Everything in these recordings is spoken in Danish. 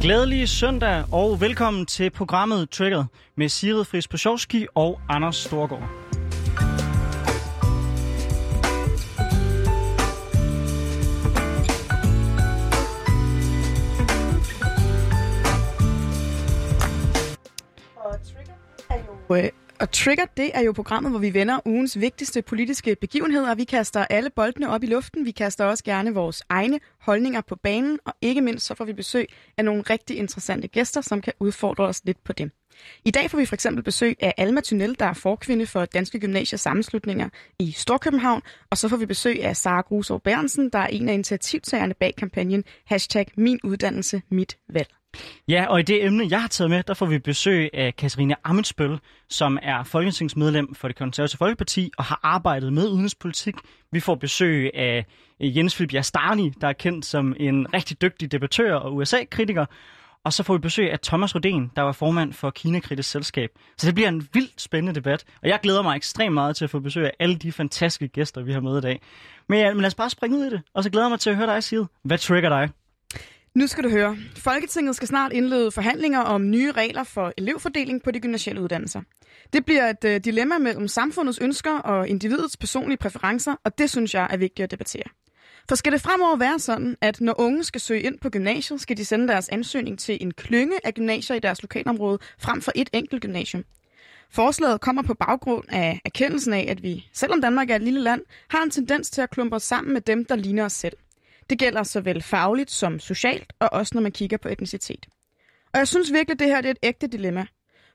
Glædelig søndag og velkommen til programmet Triggered med Sigrid Friis Pachowski og Anders Storgård. Øh, og Trigger, det er jo programmet, hvor vi vender ugens vigtigste politiske begivenheder. Vi kaster alle boldene op i luften. Vi kaster også gerne vores egne holdninger på banen. Og ikke mindst så får vi besøg af nogle rigtig interessante gæster, som kan udfordre os lidt på dem. I dag får vi for eksempel besøg af Alma Tunnel, der er forkvinde for Danske Gymnasiers sammenslutninger i Storkøbenhavn. Og så får vi besøg af Sara Grusov Bernsen, der er en af initiativtagerne bag kampagnen Hashtag Min Uddannelse, Mit Valg. Ja, og i det emne, jeg har taget med, der får vi besøg af Katarina Amensbøl, som er folketingsmedlem for det konservative Folkeparti og har arbejdet med udenrigspolitik. Vi får besøg af Jens Philip Jastani, der er kendt som en rigtig dygtig debattør og USA-kritiker. Og så får vi besøg af Thomas Rodén, der var formand for Kina-kritisk selskab. Så det bliver en vildt spændende debat, og jeg glæder mig ekstremt meget til at få besøg af alle de fantastiske gæster, vi har med i dag. Men, ja, men lad os bare springe ud i det, og så glæder jeg mig til at høre dig, sige, Hvad trigger dig? Nu skal du høre. Folketinget skal snart indlede forhandlinger om nye regler for elevfordeling på de gymnasiale uddannelser. Det bliver et øh, dilemma mellem samfundets ønsker og individets personlige præferencer, og det synes jeg er vigtigt at debattere. For skal det fremover være sådan, at når unge skal søge ind på gymnasiet, skal de sende deres ansøgning til en klynge af gymnasier i deres lokalområde frem for et enkelt gymnasium? Forslaget kommer på baggrund af erkendelsen af, at vi, selvom Danmark er et lille land, har en tendens til at klumpe os sammen med dem, der ligner os selv. Det gælder såvel fagligt som socialt, og også når man kigger på etnicitet. Og jeg synes virkelig, at det her det er et ægte dilemma.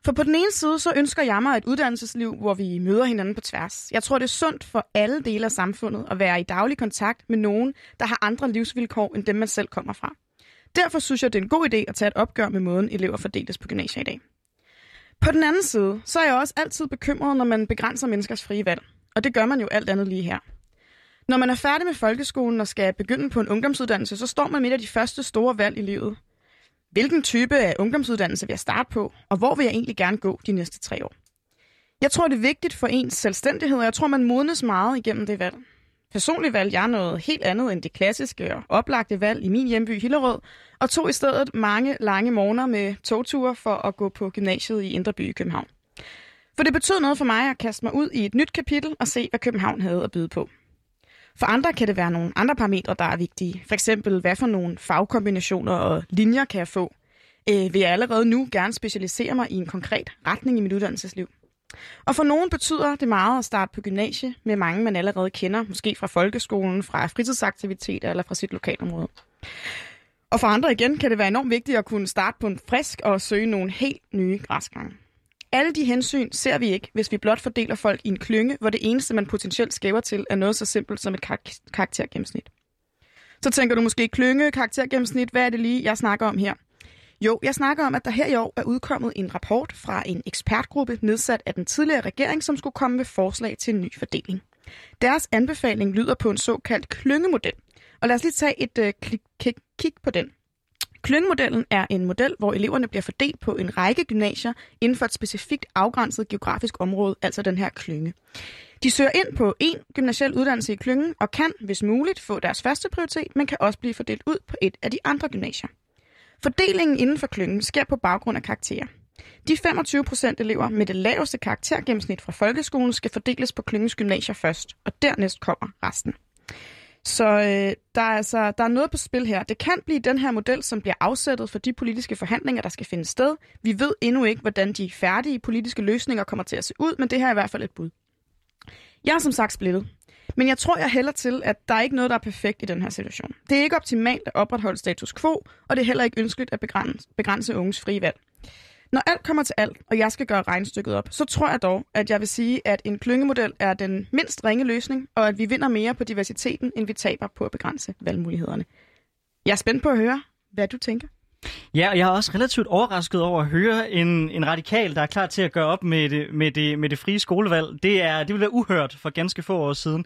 For på den ene side, så ønsker jeg mig et uddannelsesliv, hvor vi møder hinanden på tværs. Jeg tror, det er sundt for alle dele af samfundet at være i daglig kontakt med nogen, der har andre livsvilkår, end dem man selv kommer fra. Derfor synes jeg, det er en god idé at tage et opgør med måden, elever fordeles på gymnasiet i dag. På den anden side, så er jeg også altid bekymret, når man begrænser menneskers frie valg. Og det gør man jo alt andet lige her. Når man er færdig med folkeskolen og skal begynde på en ungdomsuddannelse, så står man midt af de første store valg i livet. Hvilken type af ungdomsuddannelse vil jeg starte på, og hvor vil jeg egentlig gerne gå de næste tre år? Jeg tror, det er vigtigt for ens selvstændighed, og jeg tror, man modnes meget igennem det valg. Personligt valgte jeg noget helt andet end det klassiske og oplagte valg i min hjemby Hillerød, og tog i stedet mange lange morgener med togture for at gå på gymnasiet i Indreby i København. For det betød noget for mig at kaste mig ud i et nyt kapitel og se, hvad København havde at byde på. For andre kan det være nogle andre parametre, der er vigtige. For eksempel, hvad for nogle fagkombinationer og linjer kan jeg få? Øh, vil jeg allerede nu gerne specialisere mig i en konkret retning i mit uddannelsesliv? Og for nogen betyder det meget at starte på gymnasie med mange, man allerede kender, måske fra folkeskolen, fra fritidsaktiviteter eller fra sit lokalområde. Og for andre igen kan det være enormt vigtigt at kunne starte på en frisk og søge nogle helt nye græsgange. Alle de hensyn ser vi ikke, hvis vi blot fordeler folk i en klynge, hvor det eneste, man potentielt skæver til, er noget så simpelt som et kar- karaktergennemsnit. Så tænker du måske klynge, karaktergennemsnit, hvad er det lige, jeg snakker om her? Jo, jeg snakker om, at der her i år er udkommet en rapport fra en ekspertgruppe nedsat af den tidligere regering, som skulle komme med forslag til en ny fordeling. Deres anbefaling lyder på en såkaldt klyngemodel. Og lad os lige tage et øh, klik, kig, kig på den. Klyngemodellen er en model, hvor eleverne bliver fordelt på en række gymnasier inden for et specifikt afgrænset geografisk område, altså den her klynge. De søger ind på en gymnasiel uddannelse i klyngen og kan, hvis muligt, få deres første prioritet, men kan også blive fordelt ud på et af de andre gymnasier. Fordelingen inden for klyngen sker på baggrund af karakterer. De 25 procent elever med det laveste karaktergennemsnit fra folkeskolen skal fordeles på klyngens gymnasier først, og dernæst kommer resten. Så øh, der, er altså, der er noget på spil her. Det kan blive den her model, som bliver afsættet for de politiske forhandlinger, der skal finde sted. Vi ved endnu ikke, hvordan de færdige politiske løsninger kommer til at se ud, men det her er i hvert fald et bud. Jeg er som sagt splittet. Men jeg tror, jeg hælder til, at der er ikke noget, der er perfekt i den her situation. Det er ikke optimalt at opretholde status quo, og det er heller ikke ønskeligt at begrænse, begrænse unges frie valg. Når alt kommer til alt, og jeg skal gøre regnstykket op, så tror jeg dog, at jeg vil sige, at en klyngemodel er den mindst ringe løsning, og at vi vinder mere på diversiteten, end vi taber på at begrænse valgmulighederne. Jeg er spændt på at høre, hvad du tænker. Ja, og jeg er også relativt overrasket over at høre en, en radikal, der er klar til at gøre op med det, med det, med det frie skolevalg. Det, er, det ville være uhørt for ganske få år siden.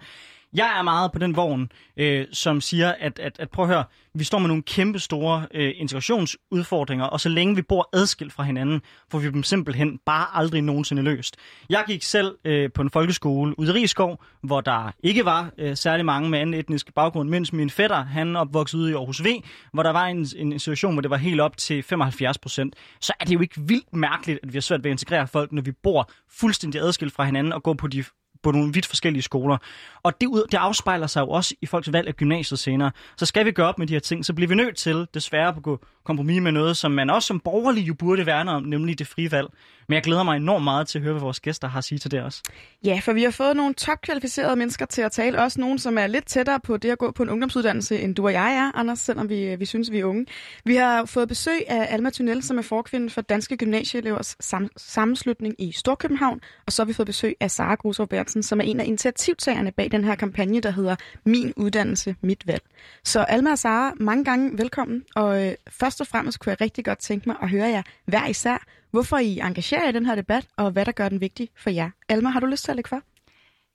Jeg er meget på den vogn, øh, som siger, at, at, at prøv at høre, vi står med nogle kæmpe store øh, integrationsudfordringer, og så længe vi bor adskilt fra hinanden, får vi dem simpelthen bare aldrig nogensinde løst. Jeg gik selv øh, på en folkeskole ude i Rigskov, hvor der ikke var øh, særlig mange med anden etnisk baggrund, mens min fætter, han opvoksede ude i Aarhus V, hvor der var en, en situation, hvor det var helt op til 75 procent. Så er det jo ikke vildt mærkeligt, at vi har svært ved at integrere folk, når vi bor fuldstændig adskilt fra hinanden og går på de på nogle vidt forskellige skoler. Og det, ud, det afspejler sig jo også i folks valg af gymnasiet senere. Så skal vi gøre op med de her ting, så bliver vi nødt til desværre at gå kompromis med noget, som man også som borgerlig jo burde værne om, nemlig det frie valg. Men jeg glæder mig enormt meget til at høre, hvad vores gæster har at sige til det også. Ja, for vi har fået nogle topkvalificerede mennesker til at tale. Også nogen, som er lidt tættere på det at gå på en ungdomsuddannelse, end du og jeg er, Anders, selvom vi, vi synes, vi er unge. Vi har fået besøg af Alma Tunnel, som er forkvinde for Danske Gymnasieelevers sam- sammenslutning i Storkøbenhavn. Og så har vi fået besøg af Sara Grusov Bertsen, som er en af initiativtagerne bag den her kampagne, der hedder Min Uddannelse, Mit Valg. Så Alma og Sara, mange gange velkommen. Og øh, først og fremmest kunne jeg rigtig godt tænke mig at høre jer hver især, hvorfor I engagerer jer i den her debat, og hvad der gør den vigtig for jer. Alma, har du lyst til at lægge for?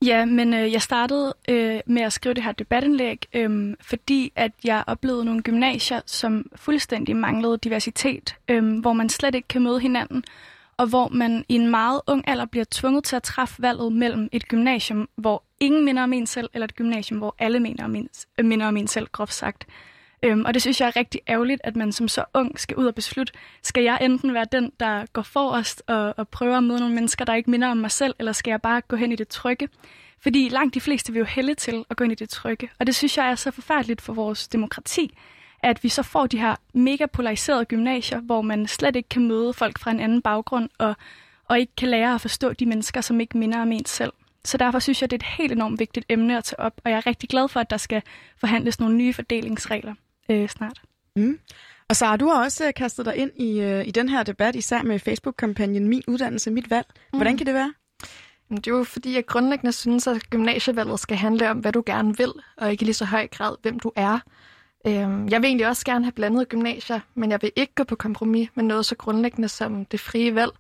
Ja, men øh, jeg startede øh, med at skrive det her debatindlæg, øh, fordi at jeg oplevede nogle gymnasier, som fuldstændig manglede diversitet, øh, hvor man slet ikke kan møde hinanden, og hvor man i en meget ung alder bliver tvunget til at træffe valget mellem et gymnasium, hvor ingen minder om en selv, eller et gymnasium, hvor alle minder om en, øh, minder om en selv, groft sagt. Øhm, og det synes jeg er rigtig ærgerligt, at man som så ung skal ud og beslutte, skal jeg enten være den, der går forrest og, og prøver at møde nogle mennesker, der ikke minder om mig selv, eller skal jeg bare gå hen i det trygge? Fordi langt de fleste vil jo hælde til at gå ind i det trygge. Og det synes jeg er så forfærdeligt for vores demokrati, at vi så får de her mega polariserede gymnasier, hvor man slet ikke kan møde folk fra en anden baggrund, og, og ikke kan lære at forstå de mennesker, som ikke minder om en selv. Så derfor synes jeg, det er et helt enormt vigtigt emne at tage op, og jeg er rigtig glad for, at der skal forhandles nogle nye fordelingsregler øh, snart. Mm. Og så har du også øh, kastet dig ind i, øh, i den her debat, især med Facebook-kampagnen Min Uddannelse, Mit Valg. Hvordan mm. kan det være? Det er jo fordi, jeg grundlæggende synes, at gymnasievalget skal handle om, hvad du gerne vil, og ikke lige så høj grad, hvem du er. Øhm, jeg vil egentlig også gerne have blandet gymnasier, men jeg vil ikke gå på kompromis med noget så grundlæggende som det frie valg.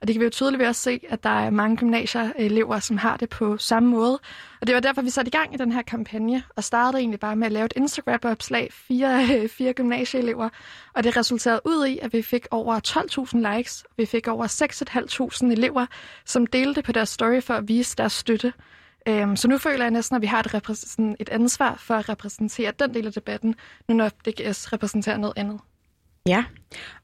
Og det kan vi jo tydeligt også se, at der er mange gymnasieelever, som har det på samme måde. Og det var derfor, vi satte i gang i den her kampagne, og startede egentlig bare med at lave et Instagram-opslag, fire, øh, fire gymnasieelever. Og det resulterede ud i, at vi fik over 12.000 likes, og vi fik over 6.500 elever, som delte på deres story for at vise deres støtte. Øhm, så nu føler jeg næsten, at vi har et, et ansvar for at repræsentere den del af debatten, nu når DGS repræsenterer noget andet. Ja,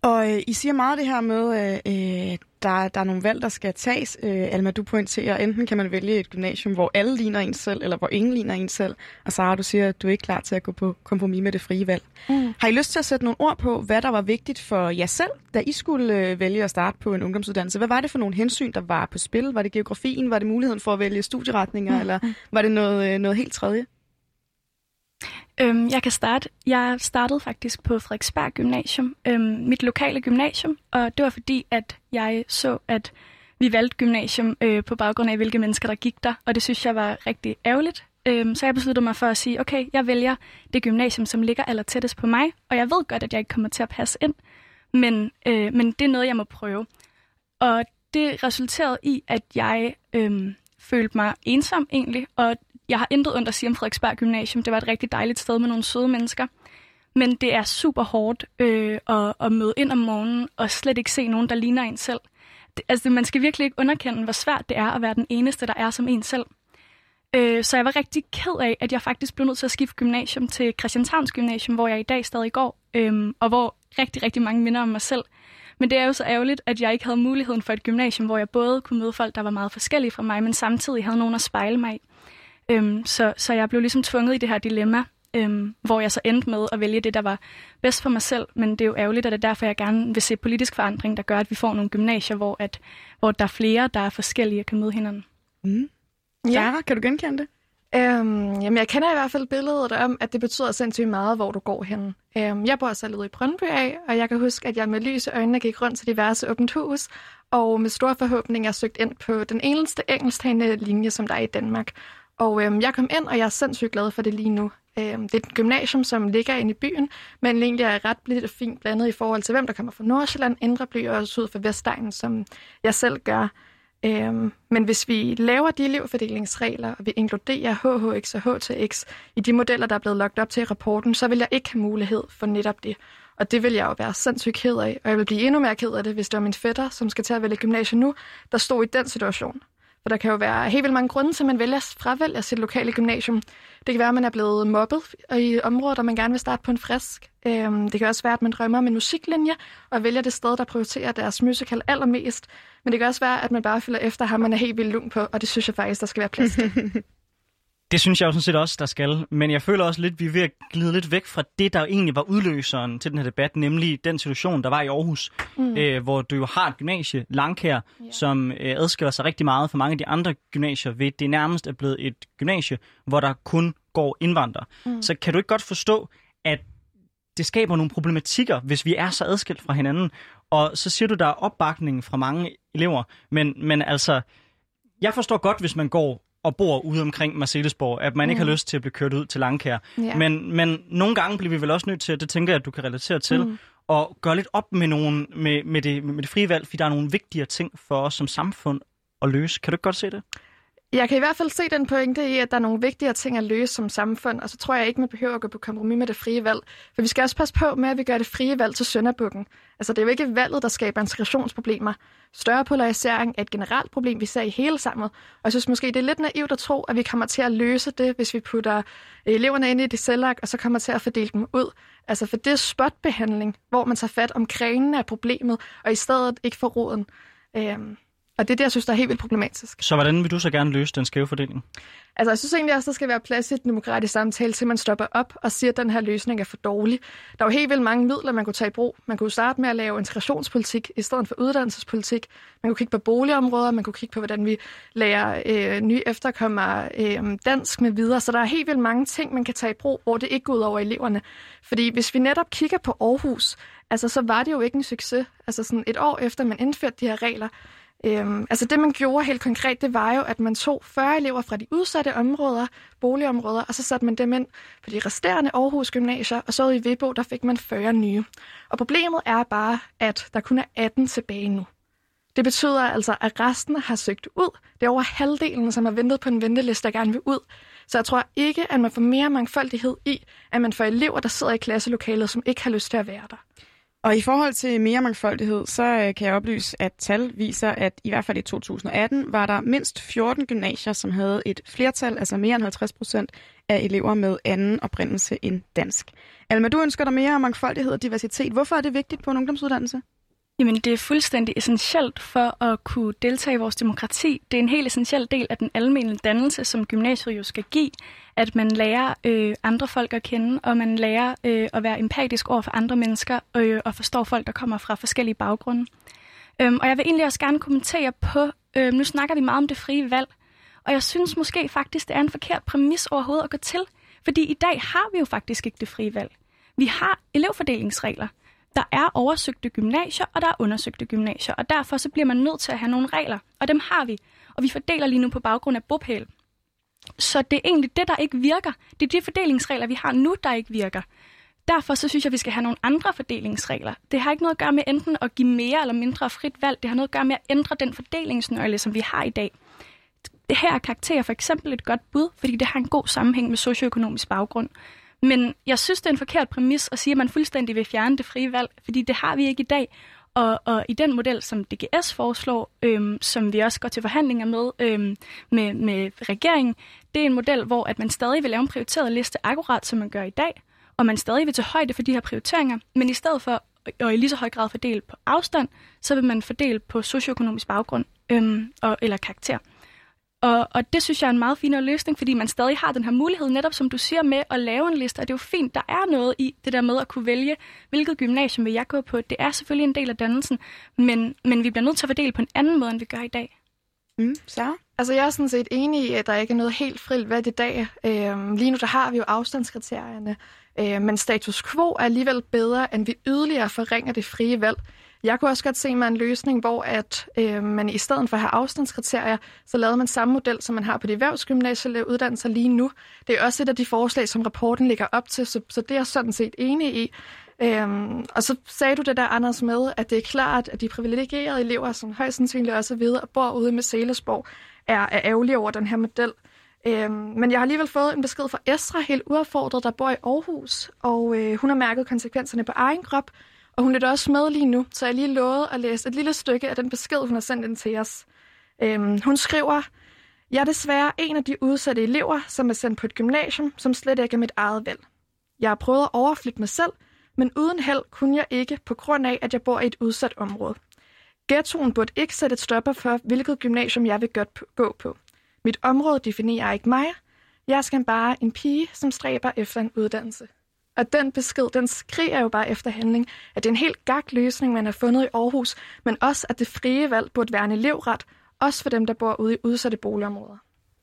og øh, I siger meget det her med, øh, øh, der, der er nogle valg, der skal tages. Øh, Alma, du pointerer, enten kan man vælge et gymnasium, hvor alle ligner en selv, eller hvor ingen ligner en selv. Og Sara, du siger, at du er ikke klar til at gå på kompromis med det frie valg. Mm. Har I lyst til at sætte nogle ord på, hvad der var vigtigt for jer selv, da I skulle øh, vælge at starte på en ungdomsuddannelse? Hvad var det for nogle hensyn, der var på spil? Var det geografien? Var det muligheden for at vælge studieretninger? Mm. Eller var det noget, øh, noget helt tredje? Øhm, jeg kan starte. Jeg startede faktisk på Frederiksberg Gymnasium, øhm, mit lokale gymnasium, og det var fordi, at jeg så, at vi valgte gymnasium øh, på baggrund af, hvilke mennesker der gik der, og det synes jeg var rigtig ærgerligt. Øhm, så jeg besluttede mig for at sige, okay, jeg vælger det gymnasium, som ligger aller tættest på mig, og jeg ved godt, at jeg ikke kommer til at passe ind, men, øh, men det er noget, jeg må prøve. Og det resulterede i, at jeg øh, følte mig ensom egentlig, og jeg har intet ondt at sige om Frederiksberg Gymnasium. Det var et rigtig dejligt sted med nogle søde mennesker. Men det er super hårdt øh, at, at møde ind om morgenen og slet ikke se nogen, der ligner en selv. Det, altså, man skal virkelig ikke underkende, hvor svært det er at være den eneste, der er som en selv. Øh, så jeg var rigtig ked af, at jeg faktisk blev nødt til at skifte gymnasium til Christianshavns Gymnasium, hvor jeg i dag stadig går, øh, og hvor rigtig, rigtig mange minder om mig selv. Men det er jo så ærgerligt, at jeg ikke havde muligheden for et gymnasium, hvor jeg både kunne møde folk, der var meget forskellige fra mig, men samtidig havde nogen at spejle mig i. Øhm, så, så jeg blev ligesom tvunget i det her dilemma, øhm, hvor jeg så endte med at vælge det, der var bedst for mig selv. Men det er jo ærgerligt, og det er derfor, jeg gerne vil se politisk forandring, der gør, at vi får nogle gymnasier, hvor, at, hvor der er flere, der er forskellige og kan møde hinanden. Mm. Ja, kan du genkende det? Øhm, jamen, jeg kender i hvert fald billedet om, at det betyder sindssygt meget, hvor du går hen. Øhm, jeg bor selv ude i Brøndby af, og jeg kan huske, at jeg med lys i øjnene gik rundt til diverse åbent hus, og med store forhåbninger søgt ind på den eneste engelsktalende linje, som der er i Danmark. Og øhm, jeg kom ind, og jeg er sindssygt glad for det lige nu. Øhm, det er et gymnasium, som ligger inde i byen, men egentlig er ret blidt og fint blandet i forhold til, hvem der kommer fra Nordsjælland, Indre By og også ud fra Vestegnen, som jeg selv gør. Øhm, men hvis vi laver de elevfordelingsregler, og vi inkluderer HHX og HTX i de modeller, der er blevet lagt op til i rapporten, så vil jeg ikke have mulighed for netop det. Og det vil jeg jo være sindssygt ked af, og jeg vil blive endnu mere ked af det, hvis det var min fætter, som skal til at vælge gymnasiet nu, der stod i den situation. For der kan jo være helt vildt mange grunde til, at man vælger fravælger sit lokale gymnasium. Det kan være, at man er blevet mobbet i områder, der man gerne vil starte på en frisk. Øhm, det kan også være, at man drømmer om en musiklinje og vælger det sted, der prioriterer deres musical allermest. Men det kan også være, at man bare følger efter ham, man er helt vildt lung på, og det synes jeg faktisk, der skal være plads til. Det synes jeg jo sådan set også, der skal. Men jeg føler også lidt, at vi er ved at glide lidt væk fra det, der egentlig var udløseren til den her debat, nemlig den situation, der var i Aarhus, mm. øh, hvor du jo har et gymnasie, Langkær, yeah. som øh, adskiller sig rigtig meget fra mange af de andre gymnasier ved, det nærmest er blevet et gymnasie, hvor der kun går indvandrere. Mm. Så kan du ikke godt forstå, at det skaber nogle problematikker, hvis vi er så adskilt fra hinanden. Og så siger du, der er opbakning fra mange elever, men, men altså, jeg forstår godt, hvis man går og bor ude omkring Marcellesborg, at man mm. ikke har mm. lyst til at blive kørt ud til Langkær. Ja. Men, men nogle gange bliver vi vel også nødt til, at det tænker jeg, at du kan relatere til, mm. og gøre lidt op med, nogen, med, med, det, med det frie valg, fordi der er nogle vigtigere ting for os som samfund at løse. Kan du ikke godt se det? Jeg kan i hvert fald se den pointe i, at der er nogle vigtigere ting at løse som samfund, og så tror jeg ikke, man behøver at gå på kompromis med det frie valg. For vi skal også passe på med, at vi gør det frie valg til sønderbukken. Altså, det er jo ikke valget, der skaber integrationsproblemer. Større polarisering er et generelt problem, vi ser i hele samfundet. Og jeg synes måske, det er lidt naivt at tro, at vi kommer til at løse det, hvis vi putter øh, eleverne ind i det cellark, og så kommer til at fordele dem ud. Altså, for det er spotbehandling, hvor man tager fat om grenene af problemet, og i stedet ikke for roden. Øhm, og det er det, jeg synes, der er helt vildt problematisk. Så hvordan vil du så gerne løse den skæve fordeling? Altså, jeg synes egentlig også, der skal være plads i et demokratisk samtale, til man stopper op og siger, at den her løsning er for dårlig. Der er jo helt vildt mange midler, man kunne tage i brug. Man kunne starte med at lave integrationspolitik i stedet for uddannelsespolitik. Man kunne kigge på boligområder, man kunne kigge på, hvordan vi lærer øh, nye efterkommere øh, dansk med videre. Så der er helt vildt mange ting, man kan tage i brug, hvor det ikke går ud over eleverne. Fordi hvis vi netop kigger på Aarhus, altså, så var det jo ikke en succes. Altså sådan et år efter, man indførte de her regler, Øhm, altså det, man gjorde helt konkret, det var jo, at man tog 40 elever fra de udsatte områder, boligområder, og så satte man dem ind på de resterende Aarhus Gymnasier, og så i Vibo, der fik man 40 nye. Og problemet er bare, at der kun er 18 tilbage nu. Det betyder altså, at resten har søgt ud. Det er over halvdelen, som har ventet på en venteliste, der gerne vil ud. Så jeg tror ikke, at man får mere mangfoldighed i, at man får elever, der sidder i klasselokalet, som ikke har lyst til at være der. Og i forhold til mere mangfoldighed, så øh, kan jeg oplyse, at tal viser, at i hvert fald i 2018 var der mindst 14 gymnasier, som havde et flertal, altså mere end 50 procent af elever med anden oprindelse end dansk. Alma, du ønsker dig mere mangfoldighed og diversitet. Hvorfor er det vigtigt på en ungdomsuddannelse? Jamen, det er fuldstændig essentielt for at kunne deltage i vores demokrati. Det er en helt essentiel del af den almindelige dannelse, som gymnasiet jo skal give, at man lærer øh, andre folk at kende, og man lærer øh, at være empatisk over for andre mennesker, øh, og forstår folk, der kommer fra forskellige baggrunde. Øhm, og jeg vil egentlig også gerne kommentere på, øh, nu snakker vi meget om det frie valg, og jeg synes måske faktisk, det er en forkert præmis overhovedet at gå til, fordi i dag har vi jo faktisk ikke det frie valg. Vi har elevfordelingsregler, der er oversøgte gymnasier, og der er undersøgte gymnasier, og derfor så bliver man nødt til at have nogle regler, og dem har vi. Og vi fordeler lige nu på baggrund af bopæl. Så det er egentlig det, der ikke virker. Det er de fordelingsregler, vi har nu, der ikke virker. Derfor så synes jeg, at vi skal have nogle andre fordelingsregler. Det har ikke noget at gøre med enten at give mere eller mindre frit valg. Det har noget at gøre med at ændre den fordelingsnøgle, som vi har i dag. Det her er karakter for eksempel et godt bud, fordi det har en god sammenhæng med socioøkonomisk baggrund. Men jeg synes, det er en forkert præmis at sige, at man fuldstændig vil fjerne det frie valg, fordi det har vi ikke i dag. Og, og i den model, som DGS foreslår, øhm, som vi også går til forhandlinger med, øhm, med, med regeringen, det er en model, hvor at man stadig vil lave en prioriteret liste akkurat, som man gør i dag, og man stadig vil tage højde for de her prioriteringer, men i stedet for og i lige så høj grad fordele på afstand, så vil man fordele på socioøkonomisk baggrund øhm, og, eller karakter. Og, og det synes jeg er en meget finere løsning, fordi man stadig har den her mulighed, netop som du siger, med at lave en liste. Og det er jo fint, der er noget i det der med at kunne vælge, hvilket gymnasium vil jeg gå på. Det er selvfølgelig en del af dannelsen, men, men vi bliver nødt til at fordele på en anden måde, end vi gør i dag. Mm, så? Altså, jeg er sådan set enig i, at der ikke er noget helt frit valg i dag. Øhm, lige nu der har vi jo afstandskriterierne, øh, men status quo er alligevel bedre, end vi yderligere forringer det frie valg. Jeg kunne også godt se mig en løsning, hvor at øh, man i stedet for at have afstandskriterier, så lavede man samme model, som man har på de erhvervsgymnasiale uddannelser lige nu. Det er også et af de forslag, som rapporten ligger op til, så, så det er jeg sådan set enig i. Øhm, og så sagde du det der, Anders, med, at det er klart, at de privilegerede elever, som højst sandsynligt også ved og bor ude med Sælesborg, er, er ærgerlige over den her model. Øhm, men jeg har alligevel fået en besked fra Esra, helt uaffordret, der bor i Aarhus, og øh, hun har mærket konsekvenserne på egen krop, og hun er også med lige nu, så jeg lige lovet at læse et lille stykke af den besked, hun har sendt ind til os. Øhm, hun skriver, jeg er desværre en af de udsatte elever, som er sendt på et gymnasium, som slet ikke er mit eget valg. Jeg har prøvet at overflytte mig selv, men uden held kunne jeg ikke, på grund af, at jeg bor i et udsat område. Ghettoen burde ikke sætte et stopper for, hvilket gymnasium jeg vil godt gå på. Mit område definerer ikke mig. Jeg skal bare en pige, som stræber efter en uddannelse. Og den besked, den skriger jo bare efter handling, at det er en helt gak løsning, man har fundet i Aarhus, men også, at det frie valg burde være en elevret, også for dem, der bor ude i udsatte boligområder.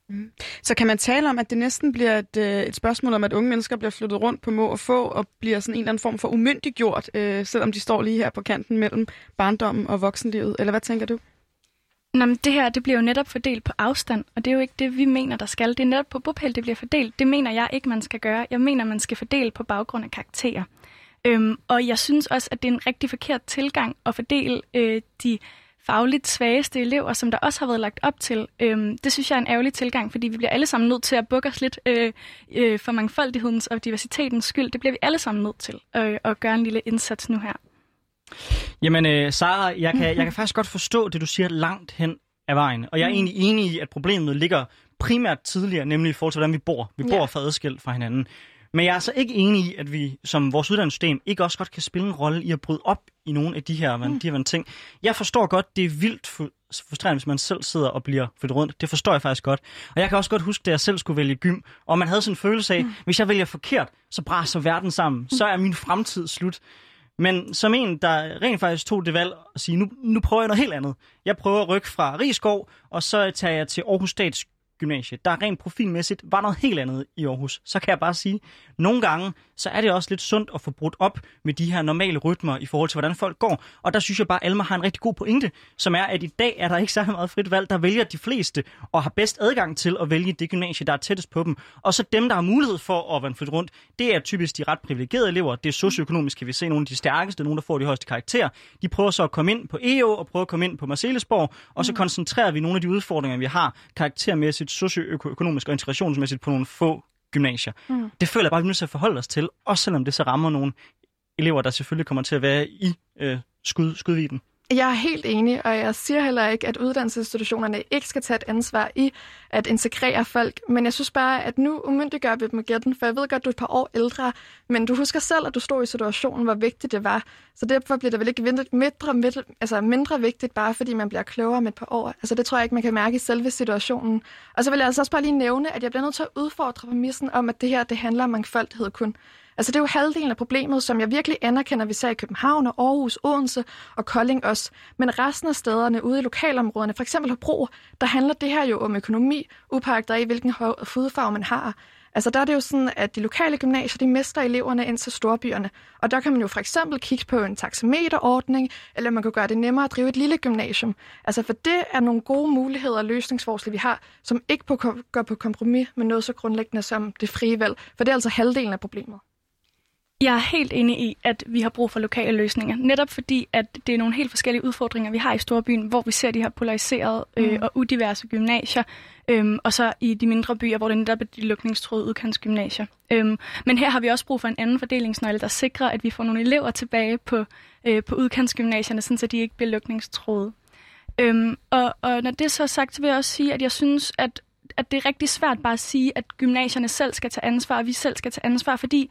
Mm. Så kan man tale om, at det næsten bliver et, øh, et spørgsmål om, at unge mennesker bliver flyttet rundt på må og få, og bliver sådan en eller anden form for umyndiggjort, øh, selvom de står lige her på kanten mellem barndommen og voksenlivet? Eller hvad tænker du? Nå, men det her det bliver jo netop fordelt på afstand, og det er jo ikke det, vi mener, der skal. Det er netop på bopæl, det bliver fordelt. Det mener jeg ikke, man skal gøre. Jeg mener, man skal fordele på baggrund af karakterer. Øhm, og jeg synes også, at det er en rigtig forkert tilgang at fordele øh, de fagligt svageste elever, som der også har været lagt op til. Øhm, det synes jeg er en ærgerlig tilgang, fordi vi bliver alle sammen nødt til at bukke os lidt øh, øh, for mangfoldighedens og diversitetens skyld. Det bliver vi alle sammen nødt til øh, at gøre en lille indsats nu her. Jamen, øh, Sara, jeg kan, jeg kan faktisk godt forstå det, du siger langt hen af vejen. Og jeg er mm. egentlig enig i, at problemet ligger primært tidligere, nemlig i forhold til, hvordan vi bor. Vi bor ja. for adskilt fra hinanden. Men jeg er så ikke enig i, at vi som vores uddannelsessystem ikke også godt kan spille en rolle i at bryde op i nogle af de her, mm. de her ting. Jeg forstår godt, det er vildt frustrerende, hvis man selv sidder og bliver flyttet rundt. Det forstår jeg faktisk godt. Og jeg kan også godt huske, da jeg selv skulle vælge gym, og man havde sådan en følelse af, mm. hvis jeg vælger forkert, så braser verden sammen. Mm. Så er min fremtid slut. Men som en, der rent faktisk tog det valg at sige, nu, nu prøver jeg noget helt andet. Jeg prøver at rykke fra Rigskov, og så tager jeg til Aarhus Stats gymnasie, der rent profilmæssigt var noget helt andet i Aarhus, så kan jeg bare sige, nogle gange, så er det også lidt sundt at få brudt op med de her normale rytmer i forhold til, hvordan folk går. Og der synes jeg bare, at Alma har en rigtig god pointe, som er, at i dag er der ikke særlig meget frit valg. Der vælger de fleste og har bedst adgang til at vælge det gymnasie, der er tættest på dem. Og så dem, der har mulighed for at være flyttet rundt, det er typisk de ret privilegerede elever. Det er socioøkonomisk, kan vi se nogle af de stærkeste, nogle, der får de højeste karakterer. De prøver så at komme ind på EO og prøve at komme ind på Marcellesborg, og så mm. koncentrerer vi nogle af de udfordringer, vi har karaktermæssigt, socioøkonomisk og integrationsmæssigt på nogle få gymnasier. Mm. Det føler jeg bare, at vi er nødt til at forholde os til, også selvom det så rammer nogle elever, der selvfølgelig kommer til at være i øh, skud, skudviden. Jeg er helt enig, og jeg siger heller ikke, at uddannelsesinstitutionerne ikke skal tage et ansvar i at integrere folk. Men jeg synes bare, at nu umyndiggør vi dem igen, for jeg ved godt, du er et par år ældre, men du husker selv, at du stod i situationen, hvor vigtigt det var. Så derfor bliver det vel ikke mindre, mindre, altså mindre vigtigt, bare fordi man bliver klogere med et par år. Altså det tror jeg ikke, man kan mærke i selve situationen. Og så vil jeg altså også bare lige nævne, at jeg bliver nødt til at udfordre præmissen om, at det her det handler om mangfoldighed kun. Altså det er jo halvdelen af problemet, som jeg virkelig anerkender, vi ser i København og Aarhus, Odense og Kolding også. Men resten af stederne ude i lokalområderne, for eksempel Hobro, der handler det her jo om økonomi, upagt af hvilken fodfarve man har. Altså der er det jo sådan, at de lokale gymnasier, de mister eleverne ind til storbyerne. Og der kan man jo for eksempel kigge på en taxameterordning, eller man kan gøre det nemmere at drive et lille gymnasium. Altså for det er nogle gode muligheder og løsningsforslag, vi har, som ikke på, går på kompromis med noget så grundlæggende som det frie valg. For det er altså halvdelen af problemet. Jeg er helt enig i, at vi har brug for lokale løsninger. Netop fordi, at det er nogle helt forskellige udfordringer, vi har i Storbyen, hvor vi ser de her polariserede øh, mm. og udiverse gymnasier, øhm, og så i de mindre byer, hvor det netop er de lukningstråde udkantsgymnasier. Øhm, men her har vi også brug for en anden fordelingsnøgle, der sikrer, at vi får nogle elever tilbage på, øh, på udkantsgymnasierne, så de ikke bliver lukningstråde. Øhm, og, og når det så er sagt, så vil jeg også sige, at jeg synes, at, at det er rigtig svært bare at sige, at gymnasierne selv skal tage ansvar, og vi selv skal tage ansvar, fordi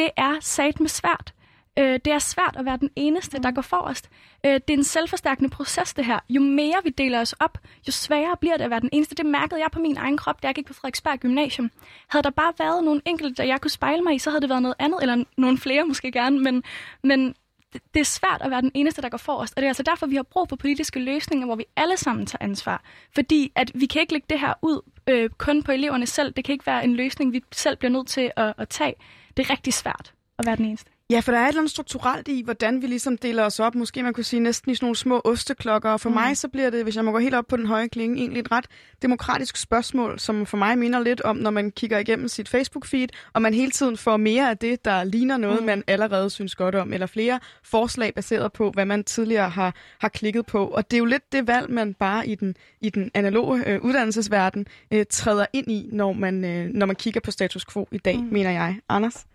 det er sat med svært. Øh, det er svært at være den eneste, der mm. går forrest. Øh, det er en selvforstærkende proces, det her. Jo mere vi deler os op, jo sværere bliver det at være den eneste. Det mærkede jeg på min egen krop, da jeg gik på Frederiksberg Gymnasium. Havde der bare været nogle enkelte, der jeg kunne spejle mig i, så havde det været noget andet, eller nogle flere måske gerne, men, men det er svært at være den eneste, der går forrest. Og det er altså derfor, vi har brug for politiske løsninger, hvor vi alle sammen tager ansvar. Fordi at vi kan ikke lægge det her ud øh, kun på eleverne selv. Det kan ikke være en løsning, vi selv bliver nødt til at, at tage det er rigtig svært at være den eneste. Ja, for der er et eller andet strukturelt i, hvordan vi ligesom deler os op. Måske man kunne sige næsten i sådan nogle små osteklokker. Og for mm. mig så bliver det, hvis jeg må gå helt op på den høje klinge, egentlig et ret demokratisk spørgsmål, som for mig minder lidt om, når man kigger igennem sit Facebook-feed, og man hele tiden får mere af det, der ligner noget, mm. man allerede synes godt om, eller flere forslag baseret på, hvad man tidligere har, har klikket på. Og det er jo lidt det valg, man bare i den, i den analoge øh, uddannelsesverden øh, træder ind i, når man, øh, når man kigger på status quo i dag, mm. mener jeg. Anders?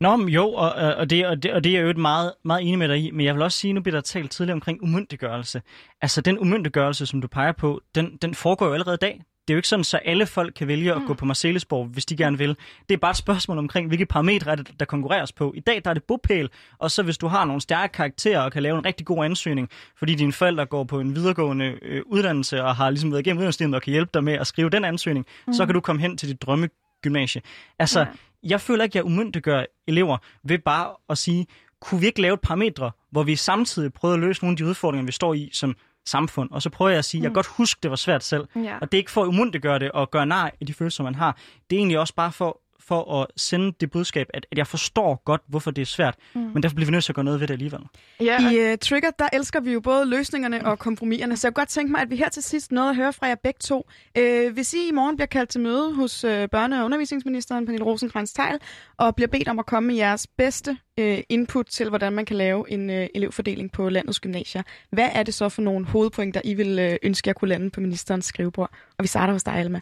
Nå, men jo, og, og, det, og, det, og det er jeg jo meget, meget enig med dig i, men jeg vil også sige, nu bliver der talt tidligere omkring umyndiggørelse. Altså den umyndiggørelse, som du peger på, den, den foregår jo allerede i dag. Det er jo ikke sådan, så alle folk kan vælge at mm. gå på Marcellesborg, hvis de gerne vil. Det er bare et spørgsmål omkring, hvilke parametre der, der konkurreres på. I dag der er det bopæl, og så hvis du har nogle stærke karakterer og kan lave en rigtig god ansøgning, fordi dine forældre går på en videregående øh, uddannelse og har ligesom været igennem uddannelsen og kan hjælpe dig med at skrive den ansøgning, mm. så kan du komme hen til dit drømmegymnasie. Altså, ja jeg føler ikke, at jeg umyndiggør elever ved bare at sige, kunne vi ikke lave et parametre, hvor vi samtidig prøver at løse nogle af de udfordringer, vi står i som samfund. Og så prøver jeg at sige, mm. jeg kan godt huske, det var svært selv. Ja. Og det er ikke for at umyndiggøre det og gøre nej i de følelser, man har. Det er egentlig også bare for for at sende det budskab, at, at jeg forstår godt, hvorfor det er svært, mm. men derfor bliver vi nødt til at gøre noget ved det alligevel. Ja. I uh, Trigger, der elsker vi jo både løsningerne og kompromiserne, så jeg kunne godt tænke mig, at vi her til sidst nåede at høre fra jer begge to. Uh, hvis I i morgen bliver kaldt til møde hos uh, børne- og undervisningsministeren, Pernille rosenkrantz teil og bliver bedt om at komme med jeres bedste uh, input til, hvordan man kan lave en uh, elevfordeling på landets gymnasier, hvad er det så for nogle hovedpointer, I vil uh, ønske, at kunne lande på ministerens skrivebord? Og vi starter hos dig, Alma.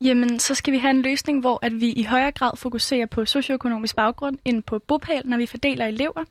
Jamen, så skal vi have en løsning, hvor at vi i højere grad fokuserer på socioøkonomisk baggrund end på bopæl, når vi fordeler elever.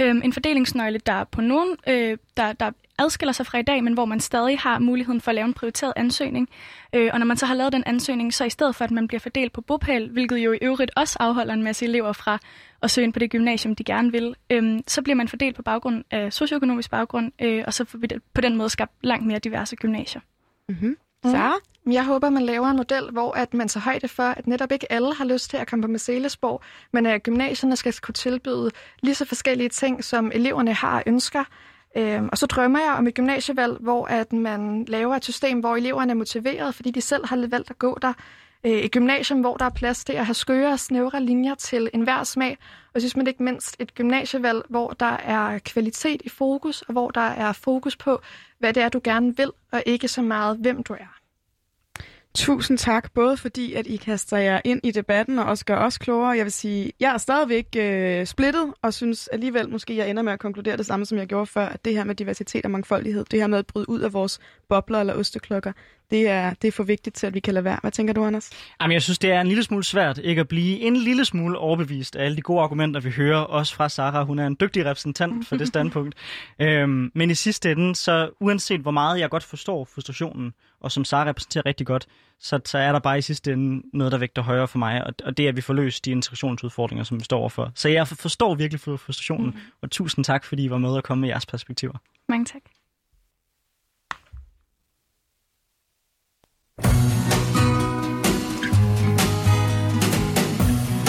Øhm, en fordelingsnøgle, der på nogen, øh, der, der adskiller sig fra i dag, men hvor man stadig har muligheden for at lave en prioriteret ansøgning. Øh, og når man så har lavet den ansøgning, så i stedet for, at man bliver fordelt på bopæl, hvilket jo i øvrigt også afholder en masse elever fra at søge ind på det gymnasium, de gerne vil, øh, så bliver man fordelt på baggrund af socioøkonomisk baggrund, øh, og så får vi på den måde skabt langt mere diverse gymnasier. Mm-hmm. Så? Mm. Jeg håber, man laver en model, hvor at man tager højde for, at netop ikke alle har lyst til at komme på Marcellesborg, men at gymnasierne skal kunne tilbyde lige så forskellige ting, som eleverne har ønsker. Øhm, og så drømmer jeg om et gymnasievalg, hvor at man laver et system, hvor eleverne er motiveret, fordi de selv har valgt at gå der. Øh, et gymnasium, hvor der er plads til at have skøre og snævre linjer til enhver smag. Og synes man ikke mindst et gymnasievalg, hvor der er kvalitet i fokus, og hvor der er fokus på, hvad det er, du gerne vil, og ikke så meget, hvem du er. Tusind tak, både fordi, at I kaster jer ind i debatten og også gør os klogere. Jeg vil sige, jeg er stadigvæk øh, splittet, og synes alligevel måske, jeg ender med at konkludere det samme, som jeg gjorde før, at det her med diversitet og mangfoldighed, det her med at bryde ud af vores bobler eller osteklokker, det er, det er for vigtigt til, at vi kan lade være. Hvad tænker du, Anders? Jamen, jeg synes, det er en lille smule svært ikke at blive en lille smule overbevist af alle de gode argumenter, vi hører, også fra Sara. Hun er en dygtig repræsentant for det standpunkt. øhm, men i sidste ende, så uanset hvor meget jeg godt forstår frustrationen, og som Sara repræsenterer rigtig godt, så, så er der bare i sidste ende noget, der vægter højere for mig, og, og det er, at vi får løst de integrationsudfordringer, som vi står overfor. Så jeg forstår virkelig frustrationen, mm. og tusind tak, fordi I var med og komme med jeres perspektiver. Mange tak.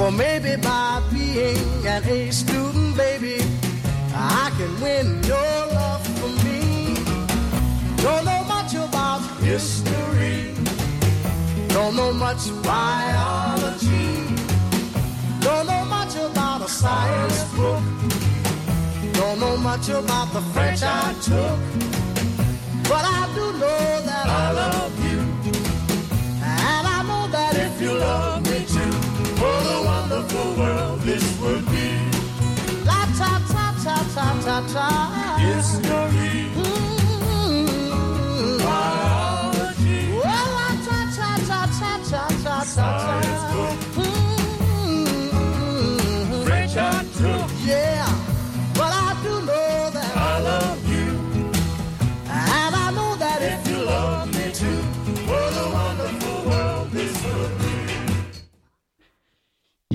for maybe by being an A student, baby, I can win your love for me. Don't know much about history, don't know much biology, don't know much about a science book, don't know much about the French I took, but I do know that I love you, and I know that if you love of the world this would be. La ta ta ta ta ta ta. History.